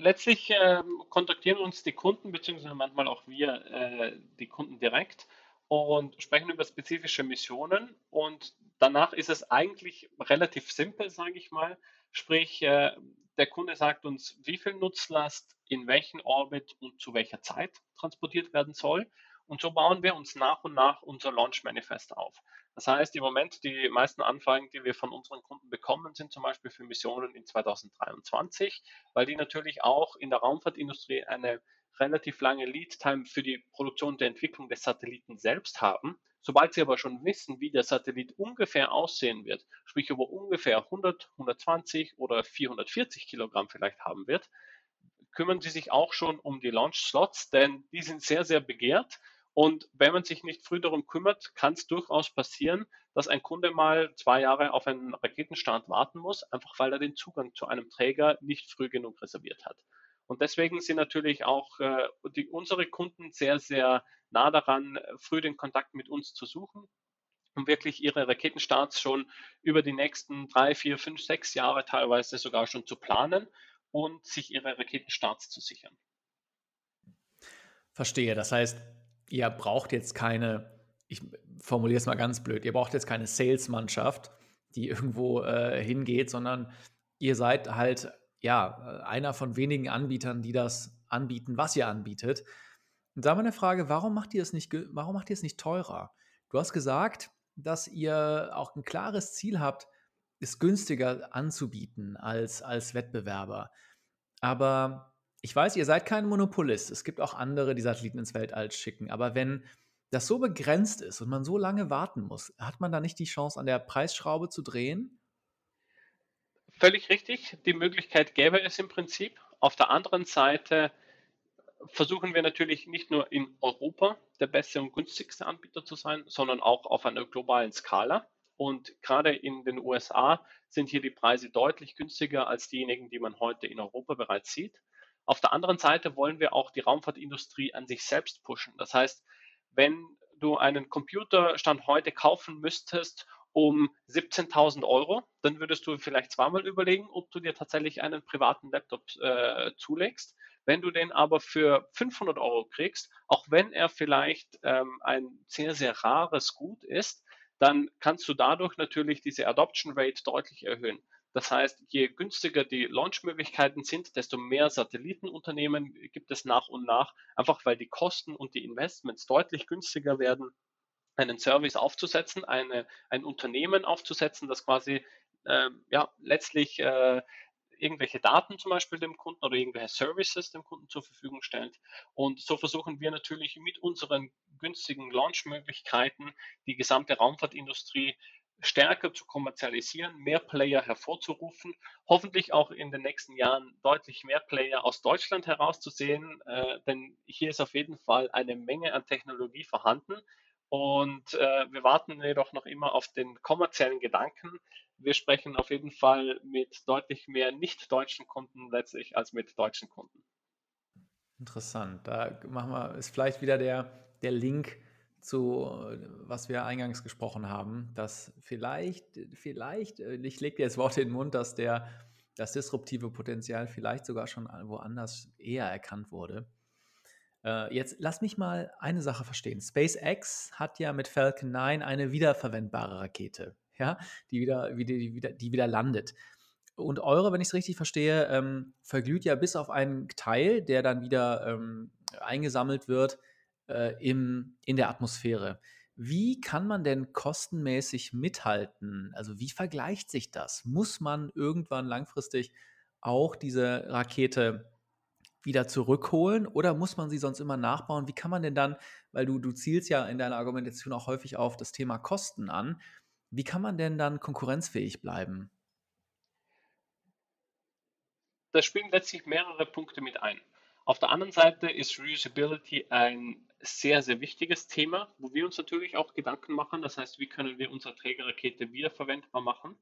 letztlich äh, kontaktieren uns die Kunden, beziehungsweise manchmal auch wir, äh, die Kunden direkt und sprechen über spezifische Missionen. Und danach ist es eigentlich relativ simpel, sage ich mal. Sprich, äh, der Kunde sagt uns, wie viel Nutzlast in welchen Orbit und zu welcher Zeit transportiert werden soll. Und so bauen wir uns nach und nach unser Launch Manifest auf. Das heißt, im Moment die meisten Anfragen, die wir von unseren Kunden bekommen, sind zum Beispiel für Missionen in 2023, weil die natürlich auch in der Raumfahrtindustrie eine relativ lange Lead-Time für die Produktion der Entwicklung des Satelliten selbst haben. Sobald sie aber schon wissen, wie der Satellit ungefähr aussehen wird, sprich über ungefähr 100, 120 oder 440 Kilogramm vielleicht haben wird, kümmern sie sich auch schon um die Launch-Slots, denn die sind sehr, sehr begehrt und wenn man sich nicht früh darum kümmert, kann es durchaus passieren, dass ein Kunde mal zwei Jahre auf einen Raketenstart warten muss, einfach weil er den Zugang zu einem Träger nicht früh genug reserviert hat. Und deswegen sind natürlich auch äh, die, unsere Kunden sehr, sehr nah daran, früh den Kontakt mit uns zu suchen, um wirklich ihre Raketenstarts schon über die nächsten drei, vier, fünf, sechs Jahre teilweise sogar schon zu planen und sich ihre Raketenstarts zu sichern. Verstehe. Das heißt, ihr braucht jetzt keine, ich formuliere es mal ganz blöd, ihr braucht jetzt keine Sales-Mannschaft, die irgendwo äh, hingeht, sondern ihr seid halt ja einer von wenigen Anbietern, die das anbieten, was ihr anbietet. Und da meine Frage, warum macht ihr es nicht, warum macht ihr es nicht teurer? Du hast gesagt, dass ihr auch ein klares Ziel habt, es günstiger anzubieten als, als Wettbewerber. Aber ich weiß, ihr seid kein Monopolist. Es gibt auch andere, die Satelliten ins Weltall schicken. Aber wenn das so begrenzt ist und man so lange warten muss, hat man da nicht die Chance, an der Preisschraube zu drehen? Völlig richtig. Die Möglichkeit gäbe es im Prinzip. Auf der anderen Seite versuchen wir natürlich nicht nur in Europa der beste und günstigste Anbieter zu sein, sondern auch auf einer globalen Skala. Und gerade in den USA sind hier die Preise deutlich günstiger als diejenigen, die man heute in Europa bereits sieht. Auf der anderen Seite wollen wir auch die Raumfahrtindustrie an sich selbst pushen. Das heißt, wenn du einen Computerstand heute kaufen müsstest um 17.000 Euro, dann würdest du vielleicht zweimal überlegen, ob du dir tatsächlich einen privaten Laptop äh, zulegst. Wenn du den aber für 500 Euro kriegst, auch wenn er vielleicht ähm, ein sehr, sehr rares Gut ist, dann kannst du dadurch natürlich diese Adoption Rate deutlich erhöhen. Das heißt, je günstiger die Launchmöglichkeiten sind, desto mehr Satellitenunternehmen gibt es nach und nach, einfach weil die Kosten und die Investments deutlich günstiger werden, einen Service aufzusetzen, eine, ein Unternehmen aufzusetzen, das quasi äh, ja, letztlich äh, irgendwelche Daten zum Beispiel dem Kunden oder irgendwelche Services dem Kunden zur Verfügung stellt. Und so versuchen wir natürlich mit unseren günstigen Launchmöglichkeiten die gesamte Raumfahrtindustrie stärker zu kommerzialisieren, mehr Player hervorzurufen, hoffentlich auch in den nächsten Jahren deutlich mehr Player aus Deutschland herauszusehen, äh, denn hier ist auf jeden Fall eine Menge an Technologie vorhanden. Und äh, wir warten jedoch noch immer auf den kommerziellen Gedanken. Wir sprechen auf jeden Fall mit deutlich mehr nicht-deutschen Kunden letztlich als mit deutschen Kunden. Interessant. Da machen wir, ist vielleicht wieder der, der Link zu, was wir eingangs gesprochen haben, dass vielleicht, vielleicht, äh, ich lege dir jetzt Worte in den Mund, dass der, das disruptive Potenzial vielleicht sogar schon woanders eher erkannt wurde. Äh, jetzt lass mich mal eine Sache verstehen. SpaceX hat ja mit Falcon 9 eine wiederverwendbare Rakete, ja, die wieder, die, die wieder, die wieder landet. Und eure, wenn ich es richtig verstehe, ähm, verglüht ja bis auf einen Teil, der dann wieder ähm, eingesammelt wird äh, im, in der Atmosphäre. Wie kann man denn kostenmäßig mithalten? Also wie vergleicht sich das? Muss man irgendwann langfristig auch diese Rakete wieder zurückholen oder muss man sie sonst immer nachbauen? Wie kann man denn dann, weil du, du zielst ja in deiner Argumentation auch häufig auf das Thema Kosten an, wie kann man denn dann konkurrenzfähig bleiben? Da spielen letztlich mehrere Punkte mit ein. Auf der anderen Seite ist Reusability ein sehr, sehr wichtiges Thema, wo wir uns natürlich auch Gedanken machen. Das heißt, wie können wir unsere Trägerrakete wiederverwendbar machen?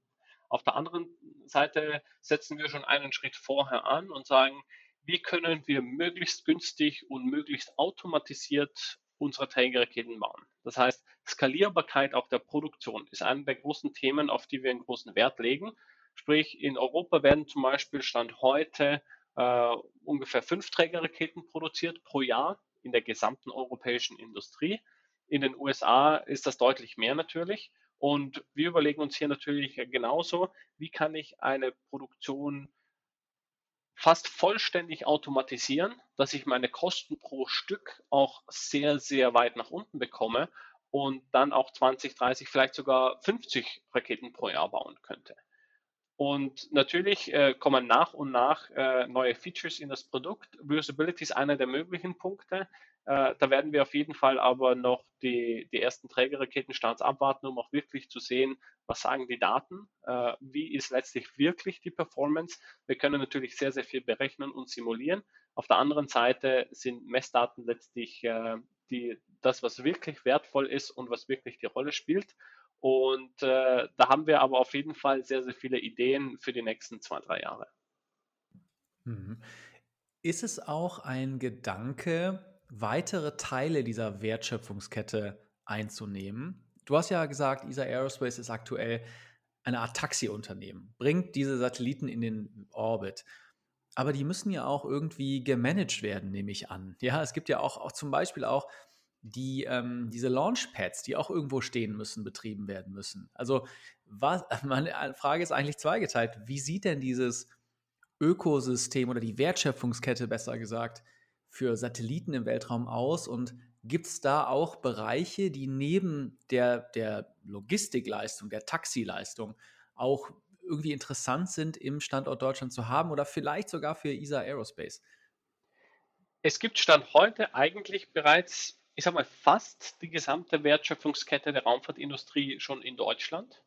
Auf der anderen Seite setzen wir schon einen Schritt vorher an und sagen, wie können wir möglichst günstig und möglichst automatisiert unsere Trägerraketen bauen. Das heißt, Skalierbarkeit auch der Produktion ist einer der großen Themen, auf die wir einen großen Wert legen. Sprich, in Europa werden zum Beispiel Stand heute äh, ungefähr fünf Trägerraketen produziert pro Jahr in der gesamten europäischen Industrie. In den USA ist das deutlich mehr natürlich. Und wir überlegen uns hier natürlich genauso, wie kann ich eine Produktion fast vollständig automatisieren, dass ich meine Kosten pro Stück auch sehr, sehr weit nach unten bekomme und dann auch 20, 30, vielleicht sogar 50 Raketen pro Jahr bauen könnte. Und natürlich äh, kommen nach und nach äh, neue Features in das Produkt. Reusability ist einer der möglichen Punkte. Äh, da werden wir auf jeden Fall aber noch die, die ersten Trägerraketenstarts abwarten, um auch wirklich zu sehen, was sagen die Daten, äh, wie ist letztlich wirklich die Performance. Wir können natürlich sehr, sehr viel berechnen und simulieren. Auf der anderen Seite sind Messdaten letztlich äh, die, das, was wirklich wertvoll ist und was wirklich die Rolle spielt. Und äh, da haben wir aber auf jeden Fall sehr, sehr viele Ideen für die nächsten zwei, drei Jahre. Mhm. Ist es auch ein Gedanke, weitere Teile dieser Wertschöpfungskette einzunehmen. Du hast ja gesagt, ESA Aerospace ist aktuell eine Art Taxiunternehmen, bringt diese Satelliten in den Orbit. Aber die müssen ja auch irgendwie gemanagt werden, nehme ich an. Ja, es gibt ja auch, auch zum Beispiel auch die, ähm, diese Launchpads, die auch irgendwo stehen müssen, betrieben werden müssen. Also, was, [laughs] meine Frage ist eigentlich zweigeteilt. Wie sieht denn dieses Ökosystem oder die Wertschöpfungskette, besser gesagt, für Satelliten im Weltraum aus und gibt es da auch Bereiche, die neben der, der Logistikleistung, der Taxileistung auch irgendwie interessant sind, im Standort Deutschland zu haben oder vielleicht sogar für ESA Aerospace? Es gibt Stand heute eigentlich bereits, ich sag mal, fast die gesamte Wertschöpfungskette der Raumfahrtindustrie schon in Deutschland.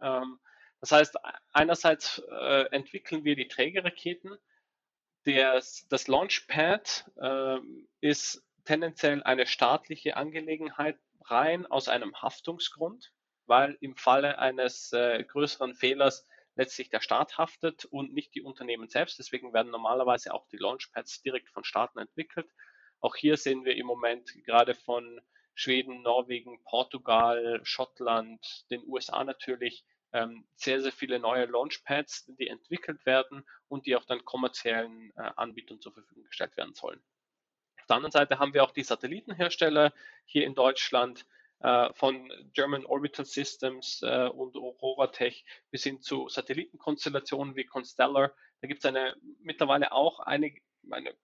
Ähm, das heißt, einerseits äh, entwickeln wir die Trägerraketen, das, das Launchpad äh, ist tendenziell eine staatliche Angelegenheit rein aus einem Haftungsgrund, weil im Falle eines äh, größeren Fehlers letztlich der Staat haftet und nicht die Unternehmen selbst. Deswegen werden normalerweise auch die Launchpads direkt von Staaten entwickelt. Auch hier sehen wir im Moment gerade von Schweden, Norwegen, Portugal, Schottland, den USA natürlich ähm, sehr, sehr viele neue Launchpads, die entwickelt werden und die auch dann kommerziellen äh, Anbietern zur Verfügung gestellt werden sollen. Auf der anderen Seite haben wir auch die Satellitenhersteller hier in Deutschland, äh, von German Orbital Systems äh, und Aurora Tech bis hin zu Satellitenkonstellationen wie Constellar. Da gibt es eine mittlerweile auch eine, eine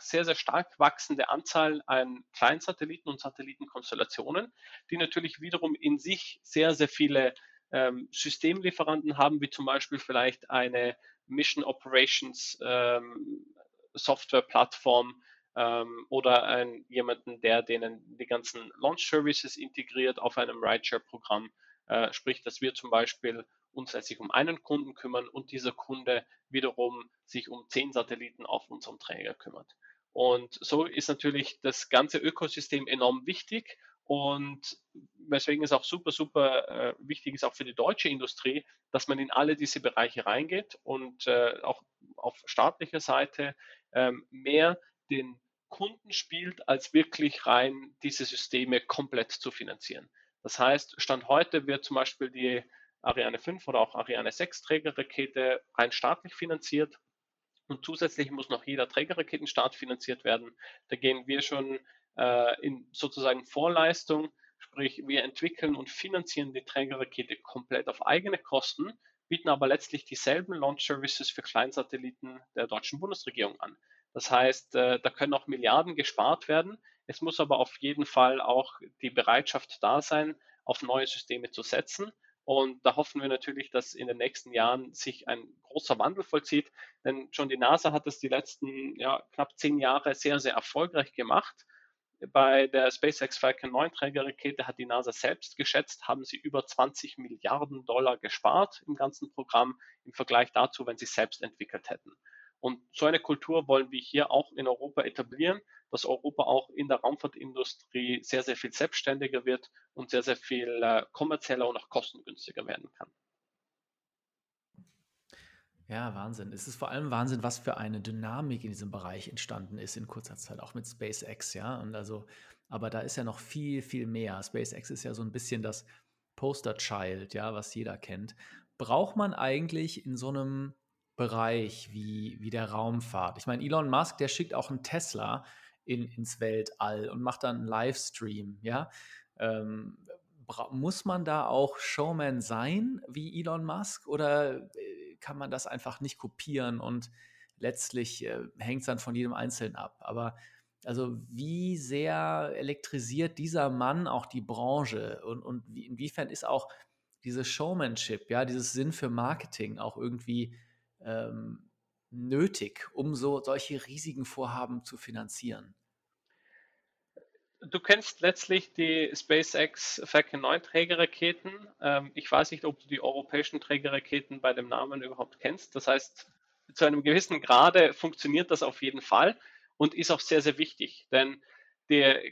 sehr, sehr stark wachsende Anzahl an Kleinsatelliten und Satellitenkonstellationen, die natürlich wiederum in sich sehr, sehr viele ähm, Systemlieferanten haben, wie zum Beispiel vielleicht eine Mission Operations ähm, Software Plattform ähm, oder ein, jemanden, der denen die ganzen Launch Services integriert auf einem Rideshare-Programm. Äh, sprich, dass wir zum Beispiel uns letztlich um einen Kunden kümmern und dieser Kunde wiederum sich um zehn Satelliten auf unserem Träger kümmert. Und so ist natürlich das ganze Ökosystem enorm wichtig und weswegen es auch super, super äh, wichtig ist, auch für die deutsche Industrie, dass man in alle diese Bereiche reingeht und äh, auch auf staatlicher Seite ähm, mehr den Kunden spielt, als wirklich rein diese Systeme komplett zu finanzieren. Das heißt, Stand heute wird zum Beispiel die Ariane 5 oder auch Ariane 6 Trägerrakete rein staatlich finanziert. Und zusätzlich muss noch jeder Trägerraketenstart finanziert werden. Da gehen wir schon äh, in sozusagen Vorleistung, sprich wir entwickeln und finanzieren die Trägerrakete komplett auf eigene Kosten, bieten aber letztlich dieselben Launch Services für Kleinsatelliten der deutschen Bundesregierung an. Das heißt, äh, da können auch Milliarden gespart werden. Es muss aber auf jeden Fall auch die Bereitschaft da sein, auf neue Systeme zu setzen. Und da hoffen wir natürlich, dass in den nächsten Jahren sich ein großer Wandel vollzieht. Denn schon die NASA hat es die letzten ja, knapp zehn Jahre sehr, sehr erfolgreich gemacht. Bei der SpaceX Falcon 9 Trägerrakete hat die NASA selbst geschätzt, haben sie über 20 Milliarden Dollar gespart im ganzen Programm im Vergleich dazu, wenn sie selbst entwickelt hätten. Und so eine Kultur wollen wir hier auch in Europa etablieren, dass Europa auch in der Raumfahrtindustrie sehr, sehr viel selbstständiger wird und sehr, sehr viel äh, kommerzieller und auch kostengünstiger werden kann. Ja, Wahnsinn. Es ist vor allem Wahnsinn, was für eine Dynamik in diesem Bereich entstanden ist in kurzer Zeit, auch mit SpaceX, ja. Und also, aber da ist ja noch viel, viel mehr. SpaceX ist ja so ein bisschen das Poster-Child, ja, was jeder kennt. Braucht man eigentlich in so einem Bereich wie, wie der Raumfahrt. Ich meine, Elon Musk, der schickt auch einen Tesla in, ins Weltall und macht dann einen Livestream, ja. Ähm, muss man da auch Showman sein wie Elon Musk oder äh, kann man das einfach nicht kopieren und letztlich äh, hängt es dann von jedem Einzelnen ab? Aber also wie sehr elektrisiert dieser Mann auch die Branche und, und wie, inwiefern ist auch diese Showmanship, ja, dieses Sinn für Marketing auch irgendwie ähm, nötig, um so solche riesigen Vorhaben zu finanzieren? Du kennst letztlich die SpaceX Falcon 9 Trägerraketen. Ähm, ich weiß nicht, ob du die europäischen Trägerraketen bei dem Namen überhaupt kennst. Das heißt, zu einem gewissen Grade funktioniert das auf jeden Fall und ist auch sehr, sehr wichtig. Denn der,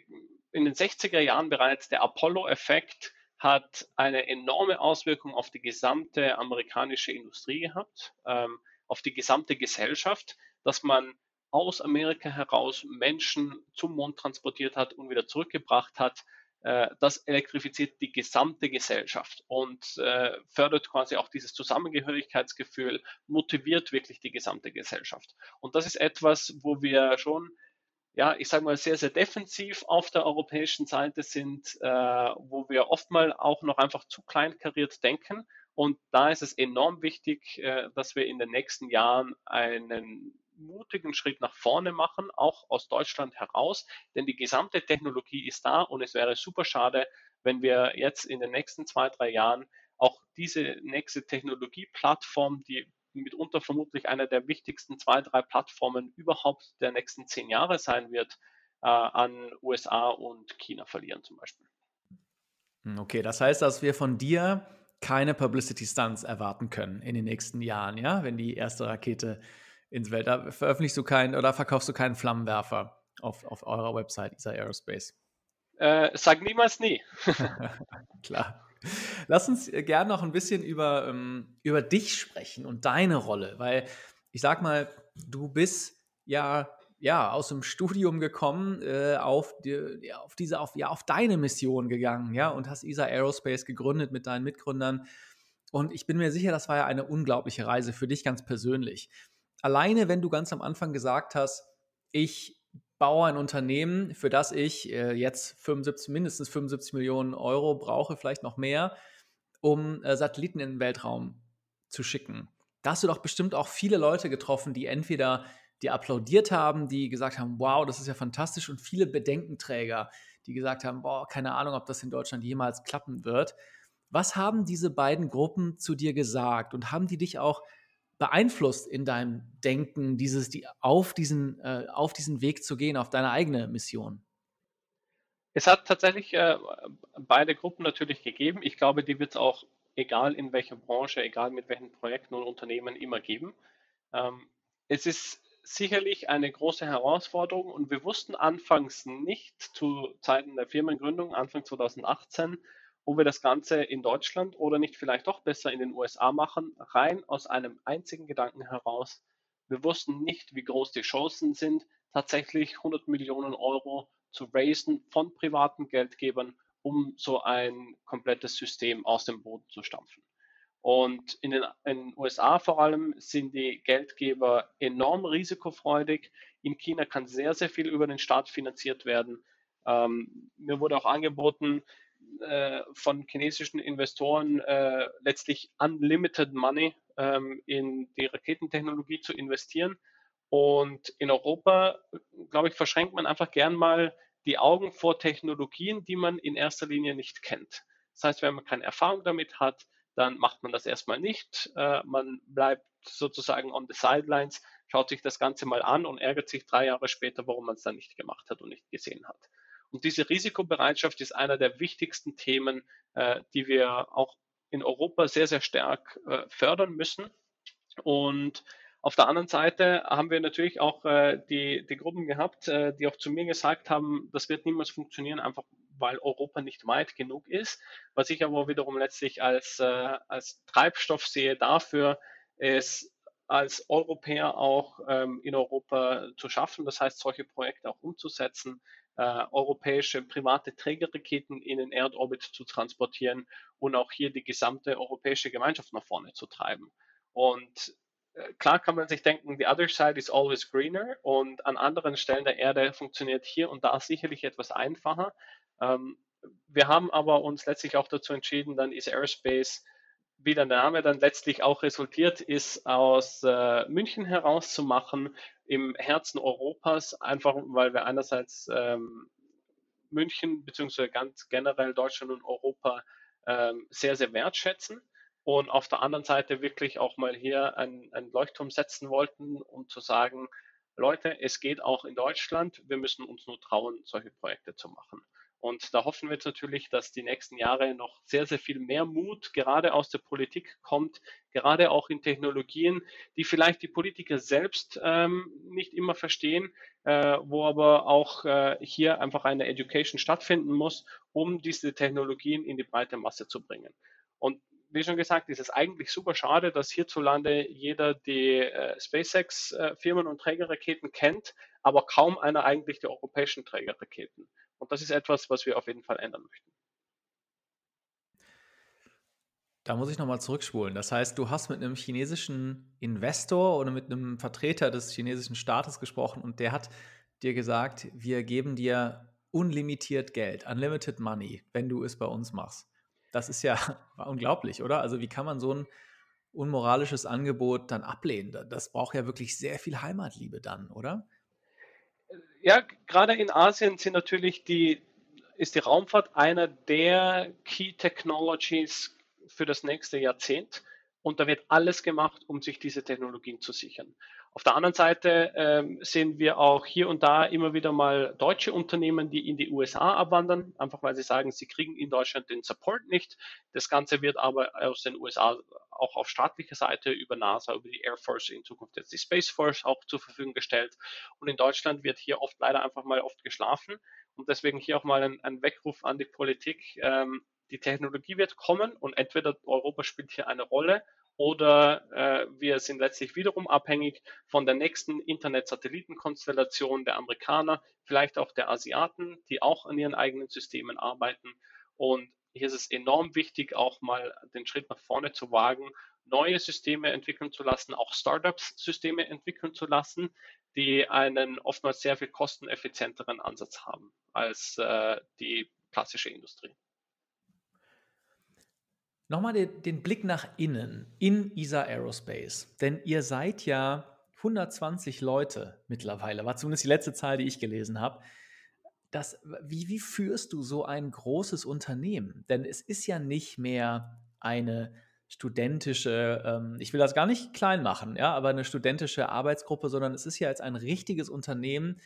in den 60er Jahren bereits der Apollo-Effekt hat eine enorme Auswirkung auf die gesamte amerikanische Industrie gehabt, ähm, auf die gesamte Gesellschaft, dass man aus Amerika heraus Menschen zum Mond transportiert hat und wieder zurückgebracht hat. Äh, das elektrifiziert die gesamte Gesellschaft und äh, fördert quasi auch dieses Zusammengehörigkeitsgefühl, motiviert wirklich die gesamte Gesellschaft. Und das ist etwas, wo wir schon ja, ich sage mal, sehr, sehr defensiv auf der europäischen Seite sind, äh, wo wir oftmals auch noch einfach zu kleinkariert denken. Und da ist es enorm wichtig, äh, dass wir in den nächsten Jahren einen mutigen Schritt nach vorne machen, auch aus Deutschland heraus, denn die gesamte Technologie ist da und es wäre super schade, wenn wir jetzt in den nächsten zwei, drei Jahren auch diese nächste Technologieplattform, die mitunter vermutlich einer der wichtigsten zwei, drei Plattformen überhaupt der nächsten zehn Jahre sein wird, äh, an USA und China verlieren zum Beispiel. Hm, okay, das heißt, dass wir von dir keine Publicity Stunts erwarten können in den nächsten Jahren, ja, wenn die erste Rakete ins Weltall veröffentlichst du keinen oder verkaufst du keinen Flammenwerfer auf, auf eurer Website ESA Aerospace. Äh, sag niemals nie. [laughs] [laughs] Klar. Lass uns äh, gerne noch ein bisschen über, ähm, über dich sprechen und deine Rolle, weil ich sag mal, du bist ja, ja aus dem Studium gekommen, äh, auf, die, auf diese, auf, ja, auf deine Mission gegangen, ja, und hast ESA Aerospace gegründet mit deinen Mitgründern. Und ich bin mir sicher, das war ja eine unglaubliche Reise für dich ganz persönlich. Alleine, wenn du ganz am Anfang gesagt hast, ich baue ein Unternehmen, für das ich äh, jetzt 75, mindestens 75 Millionen Euro brauche, vielleicht noch mehr, um äh, Satelliten in den Weltraum zu schicken. Da hast du doch bestimmt auch viele Leute getroffen, die entweder die applaudiert haben, die gesagt haben, wow, das ist ja fantastisch, und viele Bedenkenträger, die gesagt haben, boah, keine Ahnung, ob das in Deutschland jemals klappen wird. Was haben diese beiden Gruppen zu dir gesagt und haben die dich auch beeinflusst in deinem Denken, dieses, die, auf, diesen, äh, auf diesen Weg zu gehen, auf deine eigene Mission? Es hat tatsächlich äh, beide Gruppen natürlich gegeben. Ich glaube, die wird es auch, egal in welcher Branche, egal mit welchen Projekten und Unternehmen, immer geben. Ähm, es ist sicherlich eine große Herausforderung und wir wussten anfangs nicht zu Zeiten der Firmengründung, Anfang 2018, ob wir das Ganze in Deutschland oder nicht vielleicht doch besser in den USA machen, rein aus einem einzigen Gedanken heraus. Wir wussten nicht, wie groß die Chancen sind, tatsächlich 100 Millionen Euro zu raisen von privaten Geldgebern, um so ein komplettes System aus dem Boden zu stampfen. Und in den, in den, USA vor allem sind die Geldgeber enorm risikofreudig. In China kann sehr, sehr viel über den Staat finanziert werden. Ähm, mir wurde auch angeboten äh, von chinesischen Investoren äh, letztlich unlimited money ähm, in die Raketentechnologie zu investieren. Und in Europa, glaube ich, verschränkt man einfach gern mal die Augen vor Technologien, die man in erster Linie nicht kennt. Das heißt, wenn man keine Erfahrung damit hat, dann macht man das erstmal nicht. Äh, man bleibt sozusagen on the sidelines, schaut sich das Ganze mal an und ärgert sich drei Jahre später, warum man es dann nicht gemacht hat und nicht gesehen hat. Und diese Risikobereitschaft ist einer der wichtigsten Themen, äh, die wir auch in Europa sehr, sehr stark äh, fördern müssen. Und auf der anderen Seite haben wir natürlich auch äh, die, die Gruppen gehabt, äh, die auch zu mir gesagt haben, das wird niemals funktionieren, einfach weil Europa nicht weit genug ist. Was ich aber wiederum letztlich als, äh, als Treibstoff sehe dafür, ist als Europäer auch ähm, in Europa zu schaffen, das heißt solche Projekte auch umzusetzen, äh, europäische private Trägerraketen in den Erdorbit zu transportieren und auch hier die gesamte europäische Gemeinschaft nach vorne zu treiben. Und äh, klar kann man sich denken, the other side is always greener und an anderen Stellen der Erde funktioniert hier und da sicherlich etwas einfacher. Ähm, wir haben aber uns letztlich auch dazu entschieden, dann ist Aerospace, wie der Name dann letztlich auch resultiert ist, aus äh, München herauszumachen, im Herzen Europas, einfach weil wir einerseits ähm, München beziehungsweise ganz generell Deutschland und Europa ähm, sehr, sehr wertschätzen und auf der anderen Seite wirklich auch mal hier einen Leuchtturm setzen wollten, um zu sagen, Leute, es geht auch in Deutschland, wir müssen uns nur trauen, solche Projekte zu machen. Und da hoffen wir jetzt natürlich, dass die nächsten Jahre noch sehr, sehr viel mehr Mut gerade aus der Politik kommt, gerade auch in Technologien, die vielleicht die Politiker selbst ähm, nicht immer verstehen, äh, wo aber auch äh, hier einfach eine Education stattfinden muss, um diese Technologien in die breite Masse zu bringen. Und wie schon gesagt, ist es eigentlich super schade, dass hierzulande jeder die äh, SpaceX-Firmen äh, und Trägerraketen kennt, aber kaum einer eigentlich die europäischen Trägerraketen. Und das ist etwas, was wir auf jeden Fall ändern möchten. Da muss ich nochmal zurückspulen. Das heißt, du hast mit einem chinesischen Investor oder mit einem Vertreter des chinesischen Staates gesprochen und der hat dir gesagt, wir geben dir unlimitiert Geld, unlimited money, wenn du es bei uns machst. Das ist ja [laughs] unglaublich, oder? Also wie kann man so ein unmoralisches Angebot dann ablehnen? Das braucht ja wirklich sehr viel Heimatliebe dann, oder? Ja, gerade in Asien sind natürlich die, ist die Raumfahrt einer der Key Technologies für das nächste Jahrzehnt. Und da wird alles gemacht, um sich diese Technologien zu sichern. Auf der anderen Seite ähm, sehen wir auch hier und da immer wieder mal deutsche Unternehmen, die in die USA abwandern, einfach weil sie sagen, sie kriegen in Deutschland den Support nicht. Das Ganze wird aber aus den USA auch auf staatlicher Seite über NASA, über die Air Force, in Zukunft jetzt die Space Force auch zur Verfügung gestellt. Und in Deutschland wird hier oft leider einfach mal oft geschlafen. Und deswegen hier auch mal ein, ein Weckruf an die Politik. Ähm, die Technologie wird kommen und entweder Europa spielt hier eine Rolle oder äh, wir sind letztlich wiederum abhängig von der nächsten Internet-Satellitenkonstellation der Amerikaner, vielleicht auch der Asiaten, die auch an ihren eigenen Systemen arbeiten. Und hier ist es enorm wichtig, auch mal den Schritt nach vorne zu wagen, neue Systeme entwickeln zu lassen, auch Startups Systeme entwickeln zu lassen, die einen oftmals sehr viel kosteneffizienteren Ansatz haben als äh, die klassische Industrie. Nochmal den, den Blick nach innen, in ESA Aerospace. Denn ihr seid ja 120 Leute mittlerweile, war zumindest die letzte Zahl, die ich gelesen habe. das, wie, wie führst du so ein großes Unternehmen? Denn es ist ja nicht mehr eine studentische, ähm, ich will das gar nicht klein machen, ja, aber eine studentische Arbeitsgruppe, sondern es ist ja jetzt ein richtiges Unternehmen,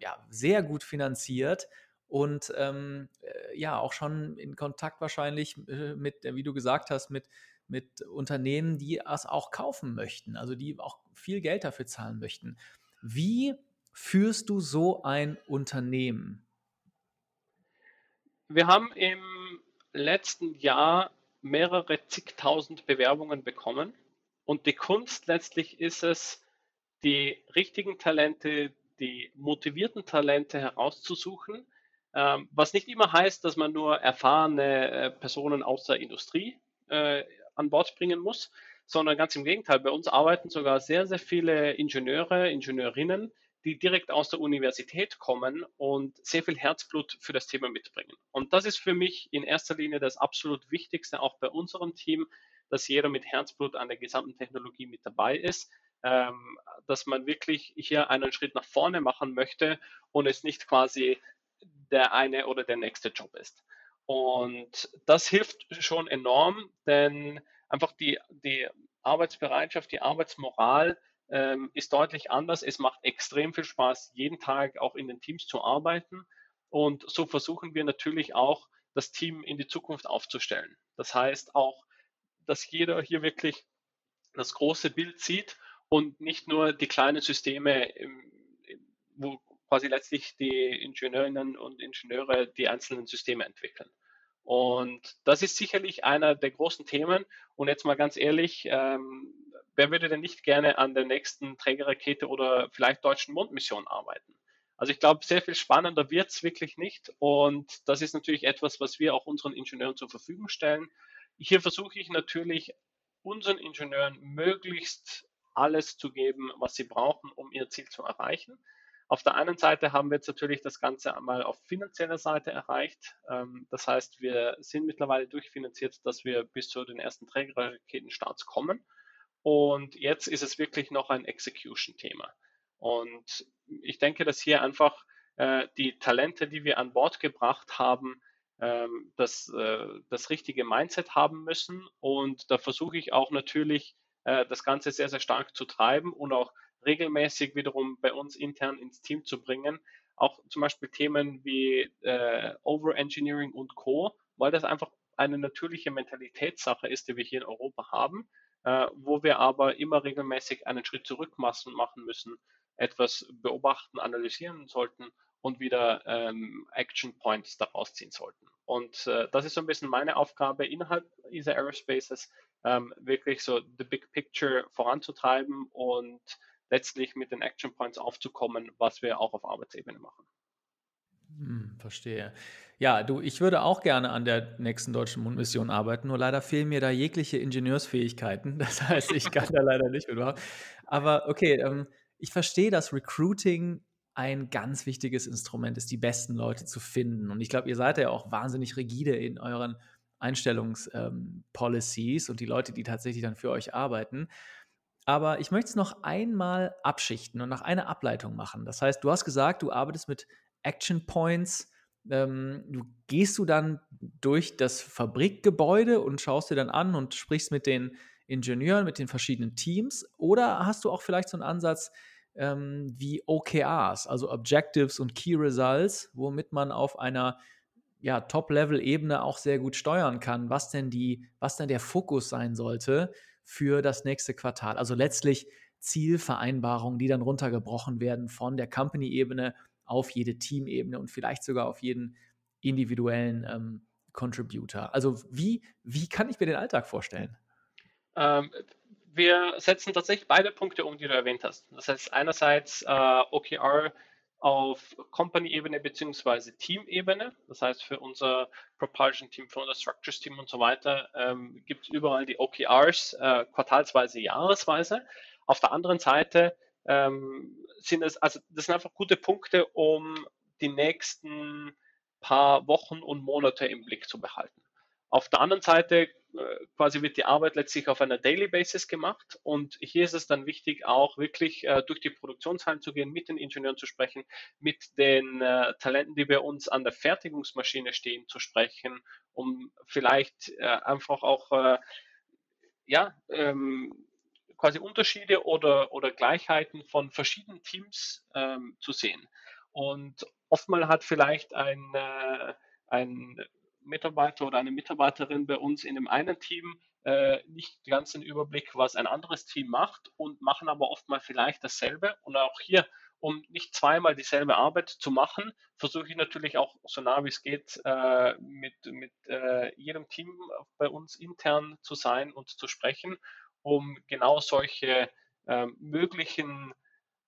ja, sehr gut finanziert und ähm, äh, ja, auch schon in Kontakt wahrscheinlich äh, mit, wie du gesagt hast, mit, mit Unternehmen, die es auch kaufen möchten, also die auch viel Geld dafür zahlen möchten. Wie führst du so ein Unternehmen? Wir haben im letzten Jahr mehrere zigtausend Bewerbungen bekommen. Und die Kunst letztlich ist es, die richtigen Talente, die motivierten Talente herauszusuchen, ähm, was nicht immer heißt, dass man nur erfahrene äh, Personen aus der Industrie äh, an Bord bringen muss, sondern ganz im Gegenteil. Bei uns arbeiten sogar sehr, sehr viele Ingenieure, Ingenieurinnen, die direkt aus der Universität kommen und sehr viel Herzblut für das Thema mitbringen. Und das ist für mich in erster Linie das absolut Wichtigste, auch bei unserem Team, dass jeder mit Herzblut an der gesamten Technologie mit dabei ist, ähm, dass man wirklich hier einen Schritt nach vorne machen möchte und es nicht quasi der eine oder der nächste Job ist. Und das hilft schon enorm, denn einfach die, die Arbeitsbereitschaft, die Arbeitsmoral ähm, ist deutlich anders. Es macht extrem viel Spaß, jeden Tag auch in den Teams zu arbeiten. Und so versuchen wir natürlich auch, das Team in die Zukunft aufzustellen. Das heißt auch, dass jeder hier wirklich das große Bild sieht und nicht nur die kleinen Systeme, wo quasi letztlich die Ingenieurinnen und Ingenieure die einzelnen Systeme entwickeln. Und das ist sicherlich einer der großen Themen. Und jetzt mal ganz ehrlich, ähm, wer würde denn nicht gerne an der nächsten Trägerrakete oder vielleicht deutschen Mondmission arbeiten? Also ich glaube, sehr viel spannender wird es wirklich nicht. Und das ist natürlich etwas, was wir auch unseren Ingenieuren zur Verfügung stellen. Hier versuche ich natürlich unseren Ingenieuren möglichst alles zu geben, was sie brauchen, um ihr Ziel zu erreichen. Auf der einen Seite haben wir jetzt natürlich das Ganze einmal auf finanzieller Seite erreicht. Ähm, das heißt, wir sind mittlerweile durchfinanziert, dass wir bis zu den ersten Trägerraketenstarts kommen. Und jetzt ist es wirklich noch ein Execution-Thema. Und ich denke, dass hier einfach äh, die Talente, die wir an Bord gebracht haben, ähm, das, äh, das richtige Mindset haben müssen. Und da versuche ich auch natürlich, äh, das Ganze sehr, sehr stark zu treiben und auch regelmäßig wiederum bei uns intern ins Team zu bringen. Auch zum Beispiel Themen wie äh, Overengineering und Co., weil das einfach eine natürliche Mentalitätssache ist, die wir hier in Europa haben äh, wo wir aber immer regelmäßig einen Schritt zurück machen müssen, etwas beobachten, analysieren sollten und wieder ähm, Action Points daraus ziehen sollten. Und äh, das ist so ein bisschen meine Aufgabe innerhalb dieser Aerospaces, ähm, wirklich so the big picture voranzutreiben und letztlich mit den Action Points aufzukommen, was wir auch auf Arbeitsebene machen. Hm, verstehe. Ja, du, ich würde auch gerne an der nächsten deutschen Mondmission arbeiten, nur leider fehlen mir da jegliche Ingenieursfähigkeiten. [laughs] Das heißt, ich kann da leider nicht mitmachen. Aber okay, ähm, ich verstehe, dass Recruiting ein ganz wichtiges Instrument ist, die besten Leute zu finden. Und ich glaube, ihr seid ja auch wahnsinnig rigide in euren Einstellungspolicies ähm, und die Leute, die tatsächlich dann für euch arbeiten. Aber ich möchte es noch einmal abschichten und nach einer Ableitung machen. Das heißt, du hast gesagt, du arbeitest mit Action Points. Ähm, du gehst du dann durch das Fabrikgebäude und schaust dir dann an und sprichst mit den Ingenieuren, mit den verschiedenen Teams? Oder hast du auch vielleicht so einen Ansatz ähm, wie OKRs, also Objectives und Key Results, womit man auf einer ja, Top-Level-Ebene auch sehr gut steuern kann, was denn die, was denn der Fokus sein sollte für das nächste Quartal. Also letztlich Zielvereinbarungen, die dann runtergebrochen werden von der Company-Ebene auf jede Teamebene und vielleicht sogar auf jeden individuellen ähm, Contributor. Also wie, wie kann ich mir den Alltag vorstellen? Ähm, wir setzen tatsächlich beide Punkte um, die du erwähnt hast. Das heißt einerseits äh, OKR auf Company-Ebene bzw. Team-Ebene. Das heißt, für unser Propulsion-Team, für unser Structures-Team und so weiter ähm, gibt es überall die OKRs äh, quartalsweise, jahresweise. Auf der anderen Seite ähm, sind es, also das sind einfach gute Punkte, um die nächsten paar Wochen und Monate im Blick zu behalten. Auf der anderen Seite quasi wird die Arbeit letztlich auf einer Daily Basis gemacht und hier ist es dann wichtig, auch wirklich äh, durch die Produktionshallen zu gehen, mit den Ingenieuren zu sprechen, mit den äh, Talenten, die bei uns an der Fertigungsmaschine stehen, zu sprechen, um vielleicht äh, einfach auch äh, ja, ähm, quasi Unterschiede oder, oder Gleichheiten von verschiedenen Teams ähm, zu sehen. Und oftmal hat vielleicht ein, äh, ein Mitarbeiter oder eine Mitarbeiterin bei uns in dem einen Team äh, nicht ganz den Überblick, was ein anderes Team macht und machen aber oftmal vielleicht dasselbe. Und auch hier, um nicht zweimal dieselbe Arbeit zu machen, versuche ich natürlich auch so nah wie es geht äh, mit, mit äh, jedem Team bei uns intern zu sein und zu sprechen, um genau solche ähm, möglichen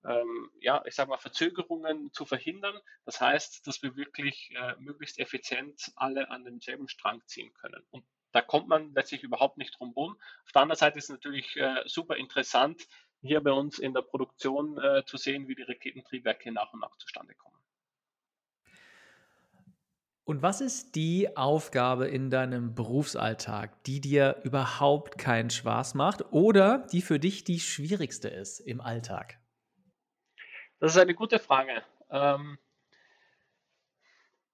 ähm, ja, ich sage mal, Verzögerungen zu verhindern. Das heißt, dass wir wirklich äh, möglichst effizient alle an denselben Strang ziehen können. Und da kommt man letztlich überhaupt nicht drum rum. Auf der anderen Seite ist es natürlich äh, super interessant, hier bei uns in der Produktion äh, zu sehen, wie die Raketentriebwerke nach und nach zustande kommen. Und was ist die Aufgabe in deinem Berufsalltag, die dir überhaupt keinen Spaß macht oder die für dich die schwierigste ist im Alltag? Das ist eine gute Frage. Ähm,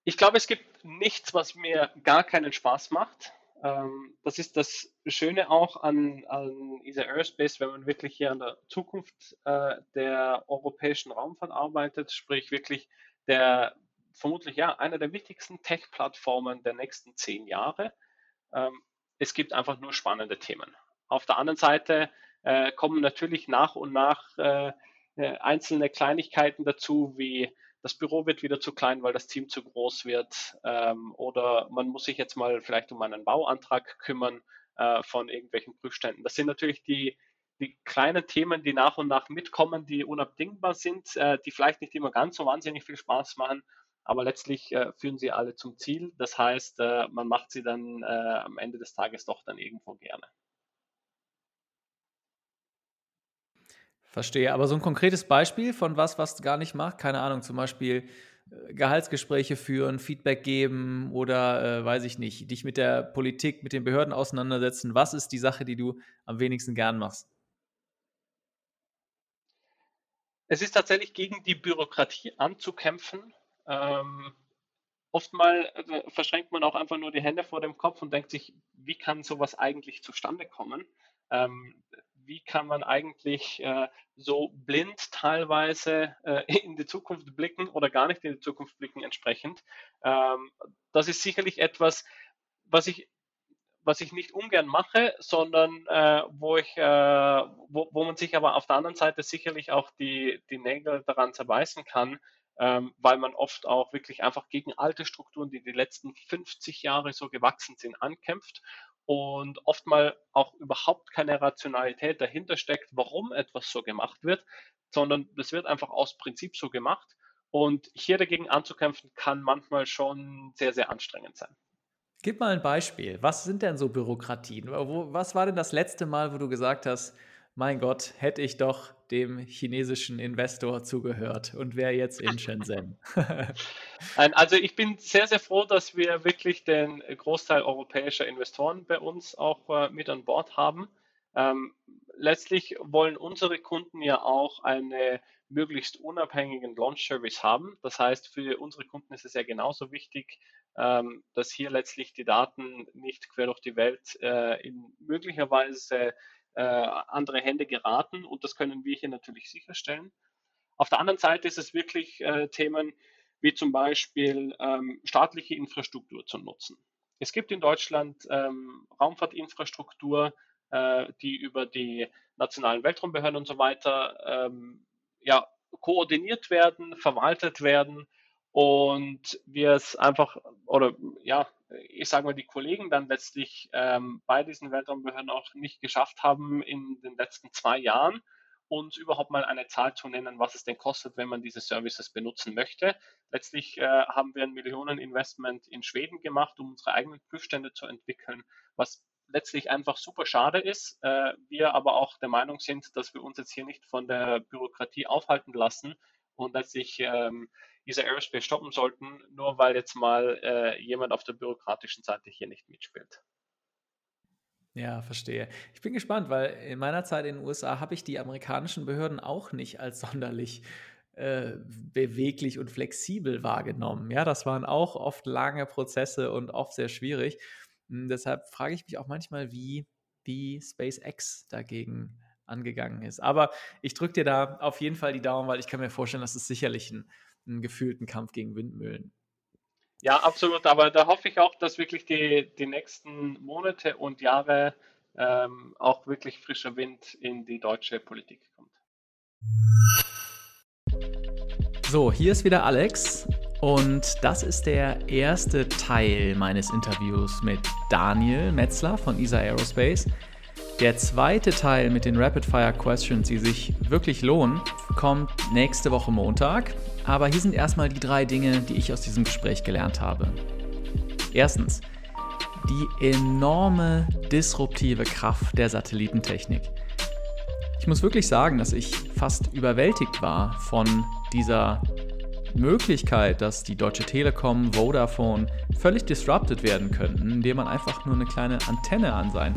ich glaube, es gibt nichts, was mir gar keinen Spaß macht. Ähm, das ist das Schöne auch an, an ESA Aerospace, wenn man wirklich hier an der Zukunft äh, der europäischen Raumfahrt arbeitet, sprich wirklich der vermutlich ja einer der wichtigsten Tech-Plattformen der nächsten zehn Jahre. Ähm, es gibt einfach nur spannende Themen. Auf der anderen Seite äh, kommen natürlich nach und nach äh, äh, einzelne Kleinigkeiten dazu, wie das Büro wird wieder zu klein, weil das Team zu groß wird, ähm, oder man muss sich jetzt mal vielleicht um einen Bauantrag kümmern äh, von irgendwelchen Prüfständen. Das sind natürlich die, die kleinen Themen, die nach und nach mitkommen, die unabdingbar sind, äh, die vielleicht nicht immer ganz so wahnsinnig viel Spaß machen, aber letztlich äh, führen sie alle zum Ziel. Das heißt, äh, man macht sie dann äh, am Ende des Tages doch dann irgendwo gerne. Verstehe. Aber so ein konkretes Beispiel von was, was gar nicht machst, keine Ahnung, zum Beispiel äh, Gehaltsgespräche führen, Feedback geben oder äh, weiß ich nicht, dich mit der Politik, mit den Behörden auseinandersetzen. Was ist die Sache, die du am wenigsten gern machst? Es ist tatsächlich gegen die Bürokratie anzukämpfen. Ähm, oftmal äh, verschränkt man auch einfach nur die Hände vor dem Kopf und denkt sich, wie kann sowas eigentlich zustande kommen? Ähm, wie kann man eigentlich äh, so blind teilweise äh, in die Zukunft blicken oder gar nicht in die Zukunft blicken entsprechend. Ähm, das ist sicherlich etwas, was ich was ich nicht ungern mache, sondern äh, wo ich, äh, wo, wo man sich aber auf der anderen Seite sicherlich auch die, die Nägel daran zerbeißen kann, ähm, weil man oft auch wirklich einfach gegen alte Strukturen, die die letzten 50 Jahre so gewachsen sind, ankämpft und oftmal auch überhaupt keine Rationalität dahinter steckt, warum etwas so gemacht wird, sondern das wird einfach aus Prinzip so gemacht. Und hier dagegen anzukämpfen, kann manchmal schon sehr, sehr anstrengend sein. Gib mal ein Beispiel. Was sind denn so Bürokratien? Was war denn das letzte Mal, wo du gesagt hast, mein Gott, hätte ich doch dem chinesischen Investor zugehört und wäre jetzt in Shenzhen. [laughs] also ich bin sehr, sehr froh, dass wir wirklich den Großteil europäischer Investoren bei uns auch äh, mit an Bord haben. Ähm, letztlich wollen unsere Kunden ja auch einen möglichst unabhängigen Launch-Service haben. Das heißt, für unsere Kunden ist es ja genauso wichtig, ähm, dass hier letztlich die Daten nicht quer durch die Welt äh, in möglicherweise äh, andere Hände geraten und das können wir hier natürlich sicherstellen. Auf der anderen Seite ist es wirklich äh, Themen wie zum Beispiel ähm, staatliche Infrastruktur zu nutzen. Es gibt in Deutschland ähm, Raumfahrtinfrastruktur, äh, die über die nationalen Weltraumbehörden und so weiter ähm, ja, koordiniert werden, verwaltet werden und wir es einfach, oder ja, ich sage mal, die Kollegen dann letztlich ähm, bei diesen Weltraumbehörden auch nicht geschafft haben, in den letzten zwei Jahren uns überhaupt mal eine Zahl zu nennen, was es denn kostet, wenn man diese Services benutzen möchte. Letztlich äh, haben wir ein Millioneninvestment in Schweden gemacht, um unsere eigenen Prüfstände zu entwickeln, was letztlich einfach super schade ist. Äh, wir aber auch der Meinung sind, dass wir uns jetzt hier nicht von der Bürokratie aufhalten lassen und letztlich ähm, diese Aerospace stoppen sollten, nur weil jetzt mal äh, jemand auf der bürokratischen Seite hier nicht mitspielt. Ja, verstehe. Ich bin gespannt, weil in meiner Zeit in den USA habe ich die amerikanischen Behörden auch nicht als sonderlich äh, beweglich und flexibel wahrgenommen. Ja, das waren auch oft lange Prozesse und oft sehr schwierig. Hm, deshalb frage ich mich auch manchmal, wie, wie SpaceX dagegen angegangen ist. Aber ich drücke dir da auf jeden Fall die Daumen, weil ich kann mir vorstellen, dass es sicherlich ein, einen gefühlten Kampf gegen Windmühlen. Ja, absolut. Aber da hoffe ich auch, dass wirklich die, die nächsten Monate und Jahre ähm, auch wirklich frischer Wind in die deutsche Politik kommt. So, hier ist wieder Alex und das ist der erste Teil meines Interviews mit Daniel Metzler von ESA Aerospace. Der zweite Teil mit den Rapid Fire Questions, die sich wirklich lohnen, kommt nächste Woche Montag. Aber hier sind erstmal die drei Dinge, die ich aus diesem Gespräch gelernt habe. Erstens, die enorme disruptive Kraft der Satellitentechnik. Ich muss wirklich sagen, dass ich fast überwältigt war von dieser Möglichkeit, dass die Deutsche Telekom, Vodafone völlig disrupted werden könnten, indem man einfach nur eine kleine Antenne an sein,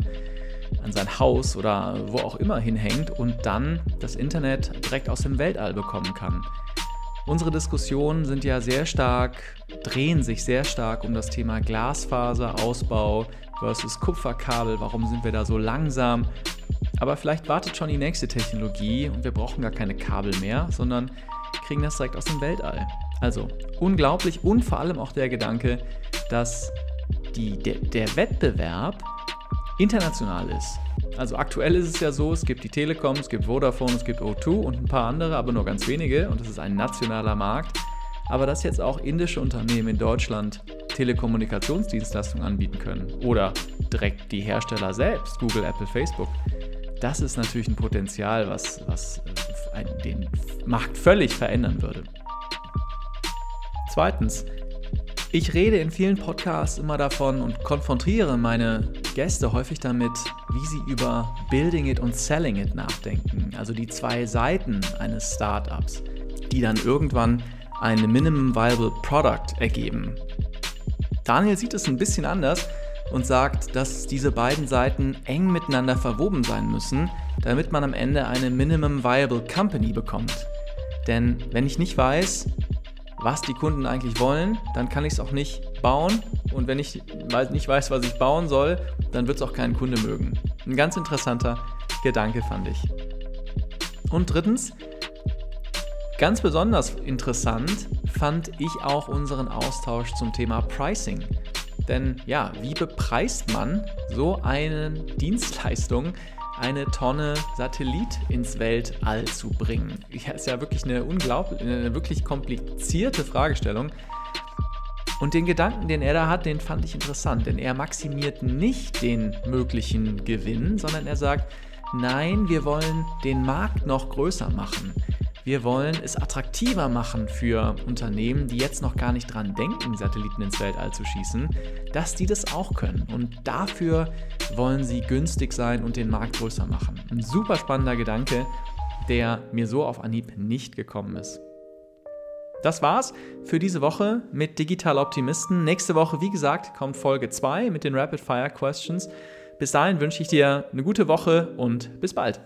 an sein Haus oder wo auch immer hinhängt und dann das Internet direkt aus dem Weltall bekommen kann. Unsere Diskussionen sind ja sehr stark, drehen sich sehr stark um das Thema Glasfaserausbau versus Kupferkabel. Warum sind wir da so langsam? Aber vielleicht wartet schon die nächste Technologie und wir brauchen gar keine Kabel mehr, sondern kriegen das direkt aus dem Weltall. Also unglaublich und vor allem auch der Gedanke, dass die, der, der Wettbewerb international ist. Also aktuell ist es ja so, es gibt die Telekom, es gibt Vodafone, es gibt O2 und ein paar andere, aber nur ganz wenige und es ist ein nationaler Markt. Aber dass jetzt auch indische Unternehmen in Deutschland Telekommunikationsdienstleistungen anbieten können oder direkt die Hersteller selbst, Google, Apple, Facebook, das ist natürlich ein Potenzial, was, was äh, den Markt völlig verändern würde. Zweitens, ich rede in vielen Podcasts immer davon und konfrontiere meine Gäste häufig damit, wie sie über Building It und Selling It nachdenken. Also die zwei Seiten eines Startups, die dann irgendwann ein Minimum Viable Product ergeben. Daniel sieht es ein bisschen anders und sagt, dass diese beiden Seiten eng miteinander verwoben sein müssen, damit man am Ende eine Minimum Viable Company bekommt. Denn wenn ich nicht weiß, was die Kunden eigentlich wollen, dann kann ich es auch nicht bauen. Und wenn ich nicht weiß, was ich bauen soll, dann wird es auch keinen Kunde mögen. Ein ganz interessanter Gedanke fand ich. Und drittens, ganz besonders interessant fand ich auch unseren Austausch zum Thema Pricing. Denn ja, wie bepreist man so eine Dienstleistung, eine Tonne Satellit ins Weltall zu bringen? Das ist ja wirklich eine unglaublich, eine wirklich komplizierte Fragestellung. Und den Gedanken, den er da hat, den fand ich interessant, denn er maximiert nicht den möglichen Gewinn, sondern er sagt, nein, wir wollen den Markt noch größer machen. Wir wollen es attraktiver machen für Unternehmen, die jetzt noch gar nicht dran denken, Satelliten ins Weltall zu schießen, dass die das auch können. Und dafür wollen sie günstig sein und den Markt größer machen. Ein super spannender Gedanke, der mir so auf Anhieb nicht gekommen ist. Das war's für diese Woche mit Digital Optimisten. Nächste Woche, wie gesagt, kommt Folge 2 mit den Rapid Fire Questions. Bis dahin wünsche ich dir eine gute Woche und bis bald.